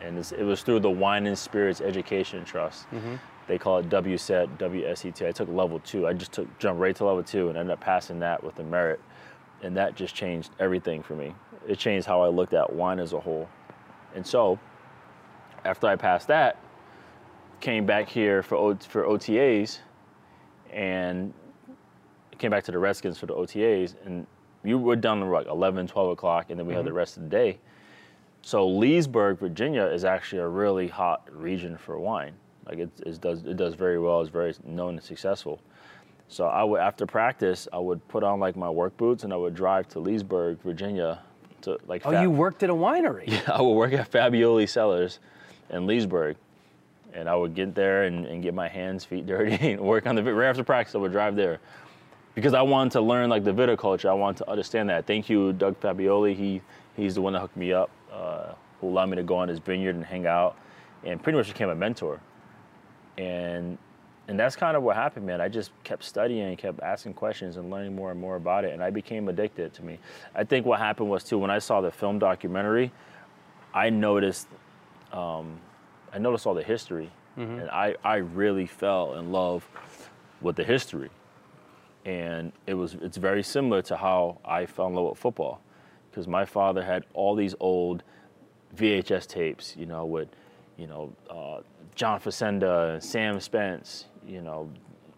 Speaker 5: And it's, it was through the Wine and Spirits Education Trust. Mm-hmm. They call it WSET, WSET. I took level two. I just took jumped right to level two and ended up passing that with a merit. And that just changed everything for me. It changed how I looked at wine as a whole. And so, after I passed that, came back here for o, for OTAs, and came back to the Redskins for the OTAs, and you were done at like 11, 12 o'clock, and then we had the mm-hmm. rest of the day. So Leesburg, Virginia, is actually a really hot region for wine. Like it, it does it does very well. It's very known and successful. So I would after practice, I would put on like my work boots and I would drive to Leesburg, Virginia, to like.
Speaker 6: Oh,
Speaker 5: Fa-
Speaker 6: you worked at a winery.
Speaker 5: Yeah, I would work at Fabbioli Cellars in Leesburg. And I would get there and, and get my hands, feet dirty and work on the right after practice. I would drive there because I wanted to learn like the viticulture. I wanted to understand that. Thank you, Doug Fabbioli. He he's the one that hooked me up, uh, who allowed me to go on his vineyard and hang out, and pretty much became a mentor. And and that's kind of what happened, man. I just kept studying and kept asking questions and learning more and more about it, and I became addicted to me. I think what happened was too when I saw the film documentary, I noticed um, I noticed all the history, and I, I really fell in love with the history. And it was it's very similar to how I fell in love with football, because my father had all these old VHS tapes, you know, with you know uh, John Facenda, and Sam Spence. You know,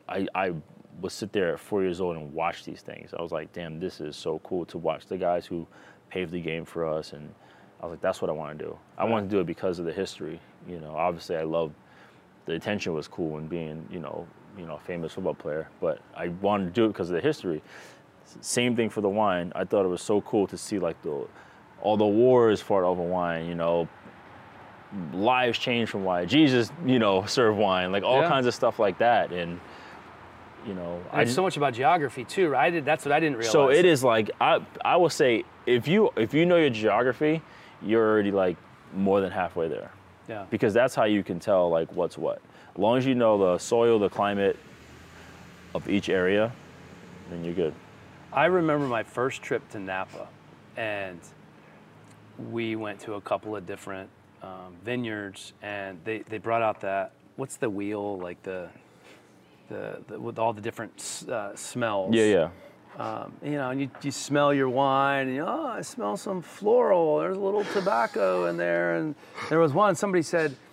Speaker 5: I I would sit there at four years old and watch these things. I was like, damn, this is so cool to watch the guys who paved the game for us and I was like, that's what I want to do. I want to do it because of the history. You know, obviously I love the attention was cool and being, you know, you know, a famous football player, but I wanted to do it because of the history. Same thing for the wine. I thought it was so cool to see like the all the wars fought over wine, you know, lives changed from wine. Jesus, you know, served wine, like all
Speaker 6: Yeah.
Speaker 5: kinds of stuff like that. And you know,
Speaker 6: And it's so much about geography too, right? I did, that's what I didn't realize.
Speaker 5: so it is like I I will say if you if you know your geography, you're already like more than halfway there
Speaker 6: Yeah.
Speaker 5: because that's how you can tell like what's what. As long as you know the soil, the climate of each area, then you're good.
Speaker 6: I remember my first trip to Napa, and we went to a couple of different um, vineyards, and they, they brought out that what's the wheel like the the, the with all the different uh, smells.
Speaker 5: Yeah, yeah.
Speaker 6: Um, you know, and you, you smell your wine, and you, oh, I smell some floral. There's a little tobacco in there, and there was one. Somebody said, "It's a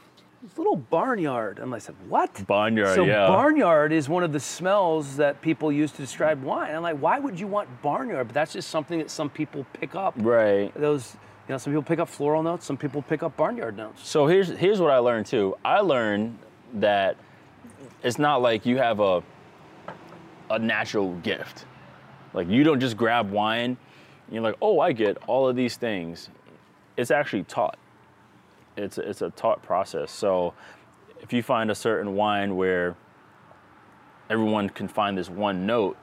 Speaker 6: little barnyard," and I said, "What?"
Speaker 5: Barnyard,
Speaker 6: So
Speaker 5: yeah.
Speaker 6: barnyard is one of the smells that people use to describe wine. I'm like, why would you want barnyard? But that's just something that some people pick up.
Speaker 5: Right.
Speaker 6: Those, you know, some people pick up floral notes, some people pick up barnyard notes.
Speaker 5: So here's here's what I learned too. I learned that it's not like you have a a natural gift. Like you don't just grab wine and you're like, "Oh, I get all of these things." It's actually taught. It's it's a taught process. So if you find a certain wine where everyone can find this one note,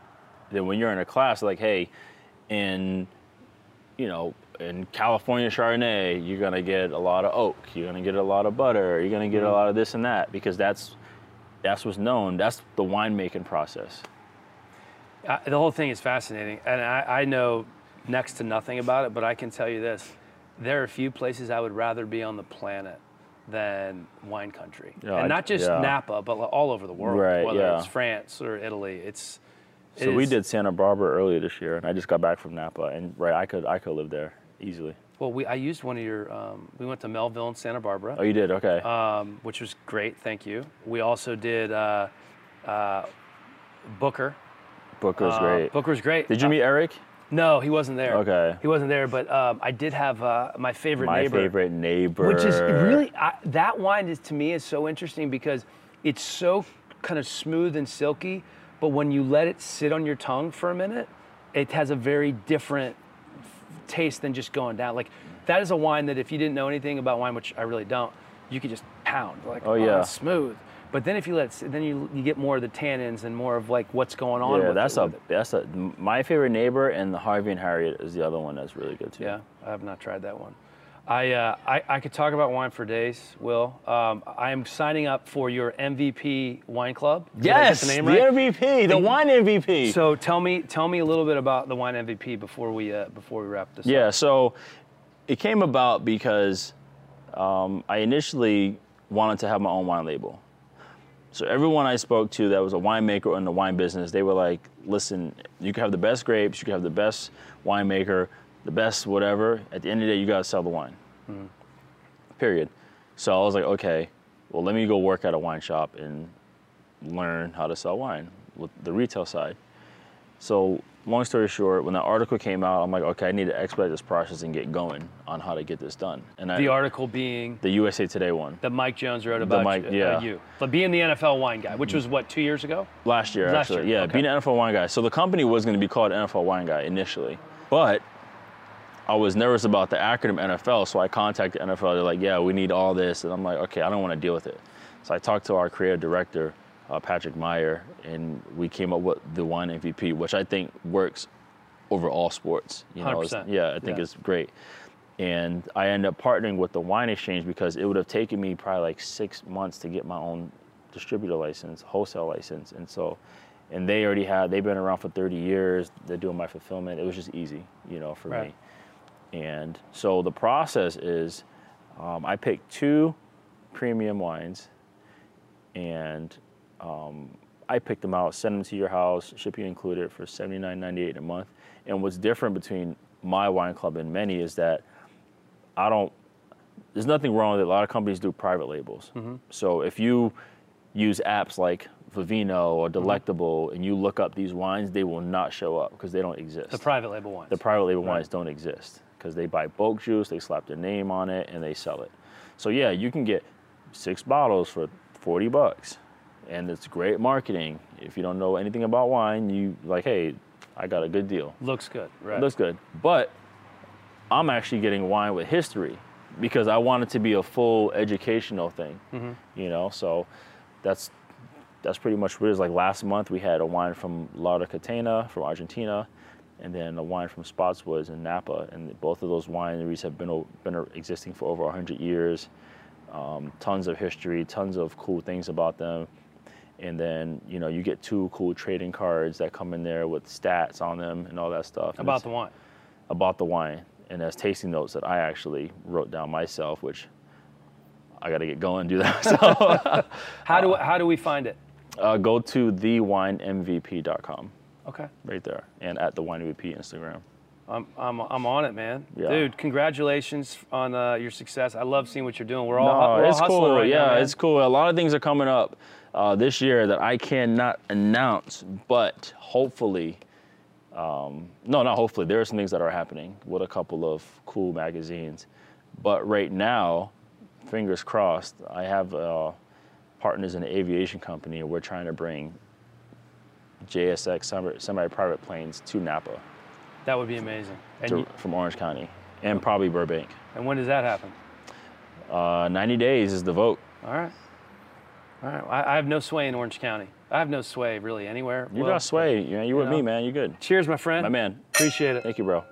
Speaker 5: then when you're in a class like, "Hey, in you know, in California Chardonnay, you're gonna get a lot of oak, you're gonna get a lot of butter, you're gonna get a mm-hmm. lot of this and that because that's that's what's known. That's the winemaking process.
Speaker 6: I, the whole thing is fascinating, and I, I know next to nothing about it, but I can tell you this: there are a few places I would rather be on the planet than wine country,
Speaker 5: Yeah,
Speaker 6: and not just
Speaker 5: yeah.
Speaker 6: Napa, but all over the world.
Speaker 5: Right,
Speaker 6: Whether
Speaker 5: yeah.
Speaker 6: it's France or Italy, it's. it
Speaker 5: So we did Santa Barbara earlier this year, and I just got back from Napa, and right, I could I could live there easily.
Speaker 6: Well, we I used one of your. Um, we went to Melville and Santa Barbara.
Speaker 5: Oh, you did? Okay.
Speaker 6: um, which was great. Thank you. We also did uh, uh, Booker.
Speaker 5: Booker's
Speaker 6: Uh,
Speaker 5: great.
Speaker 6: Booker's great.
Speaker 5: Did you
Speaker 6: Uh,
Speaker 5: meet Eric?
Speaker 6: No, he wasn't there.
Speaker 5: Okay.
Speaker 6: He wasn't there, but um, I did have uh, my favorite
Speaker 5: My
Speaker 6: neighbor.
Speaker 5: My favorite neighbor.
Speaker 6: Which is really I, that wine is to me is so interesting because it's so kind of smooth and silky, but when you let it sit on your tongue for a minute, it has a very different taste than just going down. Like that is a wine that if you didn't know anything about wine, which I really don't, you could just pound. Like
Speaker 5: Oh, yeah.
Speaker 6: it's smooth. But then if you let then you you get more of the tannins and more of like what's going on.
Speaker 5: Yeah,
Speaker 6: with
Speaker 5: that's
Speaker 6: it,
Speaker 5: a that's a my favorite neighbor, and the Harvey and Harriet is the other one that's really good too.
Speaker 6: Yeah, I have not tried that one. I, uh, I, I could talk about wine for days, Will. Um, I am signing up for your MVP wine club. Did
Speaker 5: Yes,
Speaker 6: the
Speaker 5: the,
Speaker 6: name right?
Speaker 5: MVP, the
Speaker 6: And-
Speaker 5: wine MVP.
Speaker 6: So tell me, tell me a little bit about the wine MVP before we uh, before we wrap this up.
Speaker 5: Yeah,
Speaker 6: up.
Speaker 5: so it came about because um, I initially wanted to have my own wine label. So everyone I spoke to that was a winemaker or in the wine business, they were like, "Listen, you can have the best grapes, you can have the best winemaker, the best whatever. At the end of the day, you gotta sell the wine." Mm-hmm. Period. So I was like, "Okay, well, let me go work at a wine shop and learn how to sell wine with the retail side." So, long story short, when that article came out, I'm like, okay, I need to expedite this process and get going on how to get this done. And I,
Speaker 6: The article being
Speaker 5: the USA Today one
Speaker 6: that Mike Jones wrote about
Speaker 5: Mike-
Speaker 6: you,
Speaker 5: yeah.
Speaker 6: uh, you, but being the NFL wine guy, which was what two years ago.
Speaker 5: last year,
Speaker 6: Last
Speaker 5: actually.
Speaker 6: year,
Speaker 5: Yeah,
Speaker 6: okay.
Speaker 5: being an NFL wine guy. So the company was going to be called NFL Wine Guy initially, but I was nervous about the acronym NFL, so I contacted NFL. They're like, yeah, we need all this, and I'm like, okay, I don't want to deal with it. So I talked to our creative director, uh, Patrick Meyer, and we came up with the wine MVP, which I think works over all sports. You know,
Speaker 6: 100%.
Speaker 5: yeah, I think
Speaker 6: Yeah.
Speaker 5: it's great. And I ended up partnering with the wine exchange because it would have taken me probably like six months to get my own distributor license, wholesale license, and so, and they already had. They've been around for 30 years. They're doing my fulfillment. It was just easy, you know, for
Speaker 6: Right.
Speaker 5: me. And so the process is, um, I picked two premium wines, and um, I picked them out, send them to your house, shipping included for $79.98 a month. And what's different between my wine club and many is that I don't. There's nothing wrong with it. A lot of companies do private labels. So if you use apps like Vivino or Delectable and you look up these wines, they will not show up because they don't exist.
Speaker 6: The private label wines.
Speaker 5: The private label
Speaker 6: Right.
Speaker 5: wines don't exist because they buy bulk juice, they slap their name on it, and they sell it. So yeah, you can get six bottles for 40 bucks, and it's great marketing. If you don't know anything about wine, you like, hey, I got a good deal.
Speaker 6: Looks good, right?
Speaker 5: It looks good, but I'm actually getting wine with history because I want it to be a full educational thing.
Speaker 6: Mm-hmm.
Speaker 5: You know, so that's that's pretty much what it is. Like last month, we had a wine from Laura Catena from Argentina, and then a wine from Spottswoode's in Napa. And both of those wineries have been been existing for over 100 years. Um, tons of history, tons of cool things about them. And then you know you get two cool trading cards that come in there with stats on them and all that stuff. And
Speaker 6: about the wine.
Speaker 5: about the wine, and as tasting notes that I actually wrote down myself, which I got to get going and do that. So
Speaker 6: How do how do we find it?
Speaker 5: uh, go to thewinemvp.com
Speaker 6: Okay.
Speaker 5: right there, and at the wine MVP Instagram.
Speaker 6: I'm, I'm, I'm on it, man.
Speaker 5: Yeah.
Speaker 6: Dude, congratulations on uh, your success. I love seeing what you're doing. We're all,
Speaker 5: No,
Speaker 6: we're all
Speaker 5: it's cool.
Speaker 6: right
Speaker 5: yeah,
Speaker 6: now,
Speaker 5: it's cool. A lot of things are coming up uh, this year that I cannot announce, but hopefully, um, no, not hopefully. There are some things that are happening with a couple of cool magazines, but right now, fingers crossed. I have uh, partners in the aviation company, and we're trying to bring JSX semi- semi-private planes to Napa
Speaker 6: That would be amazing. And,
Speaker 5: to,
Speaker 6: you-
Speaker 5: from Orange County, and probably Burbank.
Speaker 6: and when does that happen?
Speaker 5: Uh, 90 days is the vote.
Speaker 6: All right. All right. I, I have no sway in Orange County. I have no sway really anywhere.
Speaker 5: You
Speaker 6: Well,
Speaker 5: got sway. You, you with
Speaker 6: know.
Speaker 5: me, man. You're good.
Speaker 6: Cheers, my friend.
Speaker 5: My man.
Speaker 6: Appreciate it.
Speaker 5: Thank you, bro.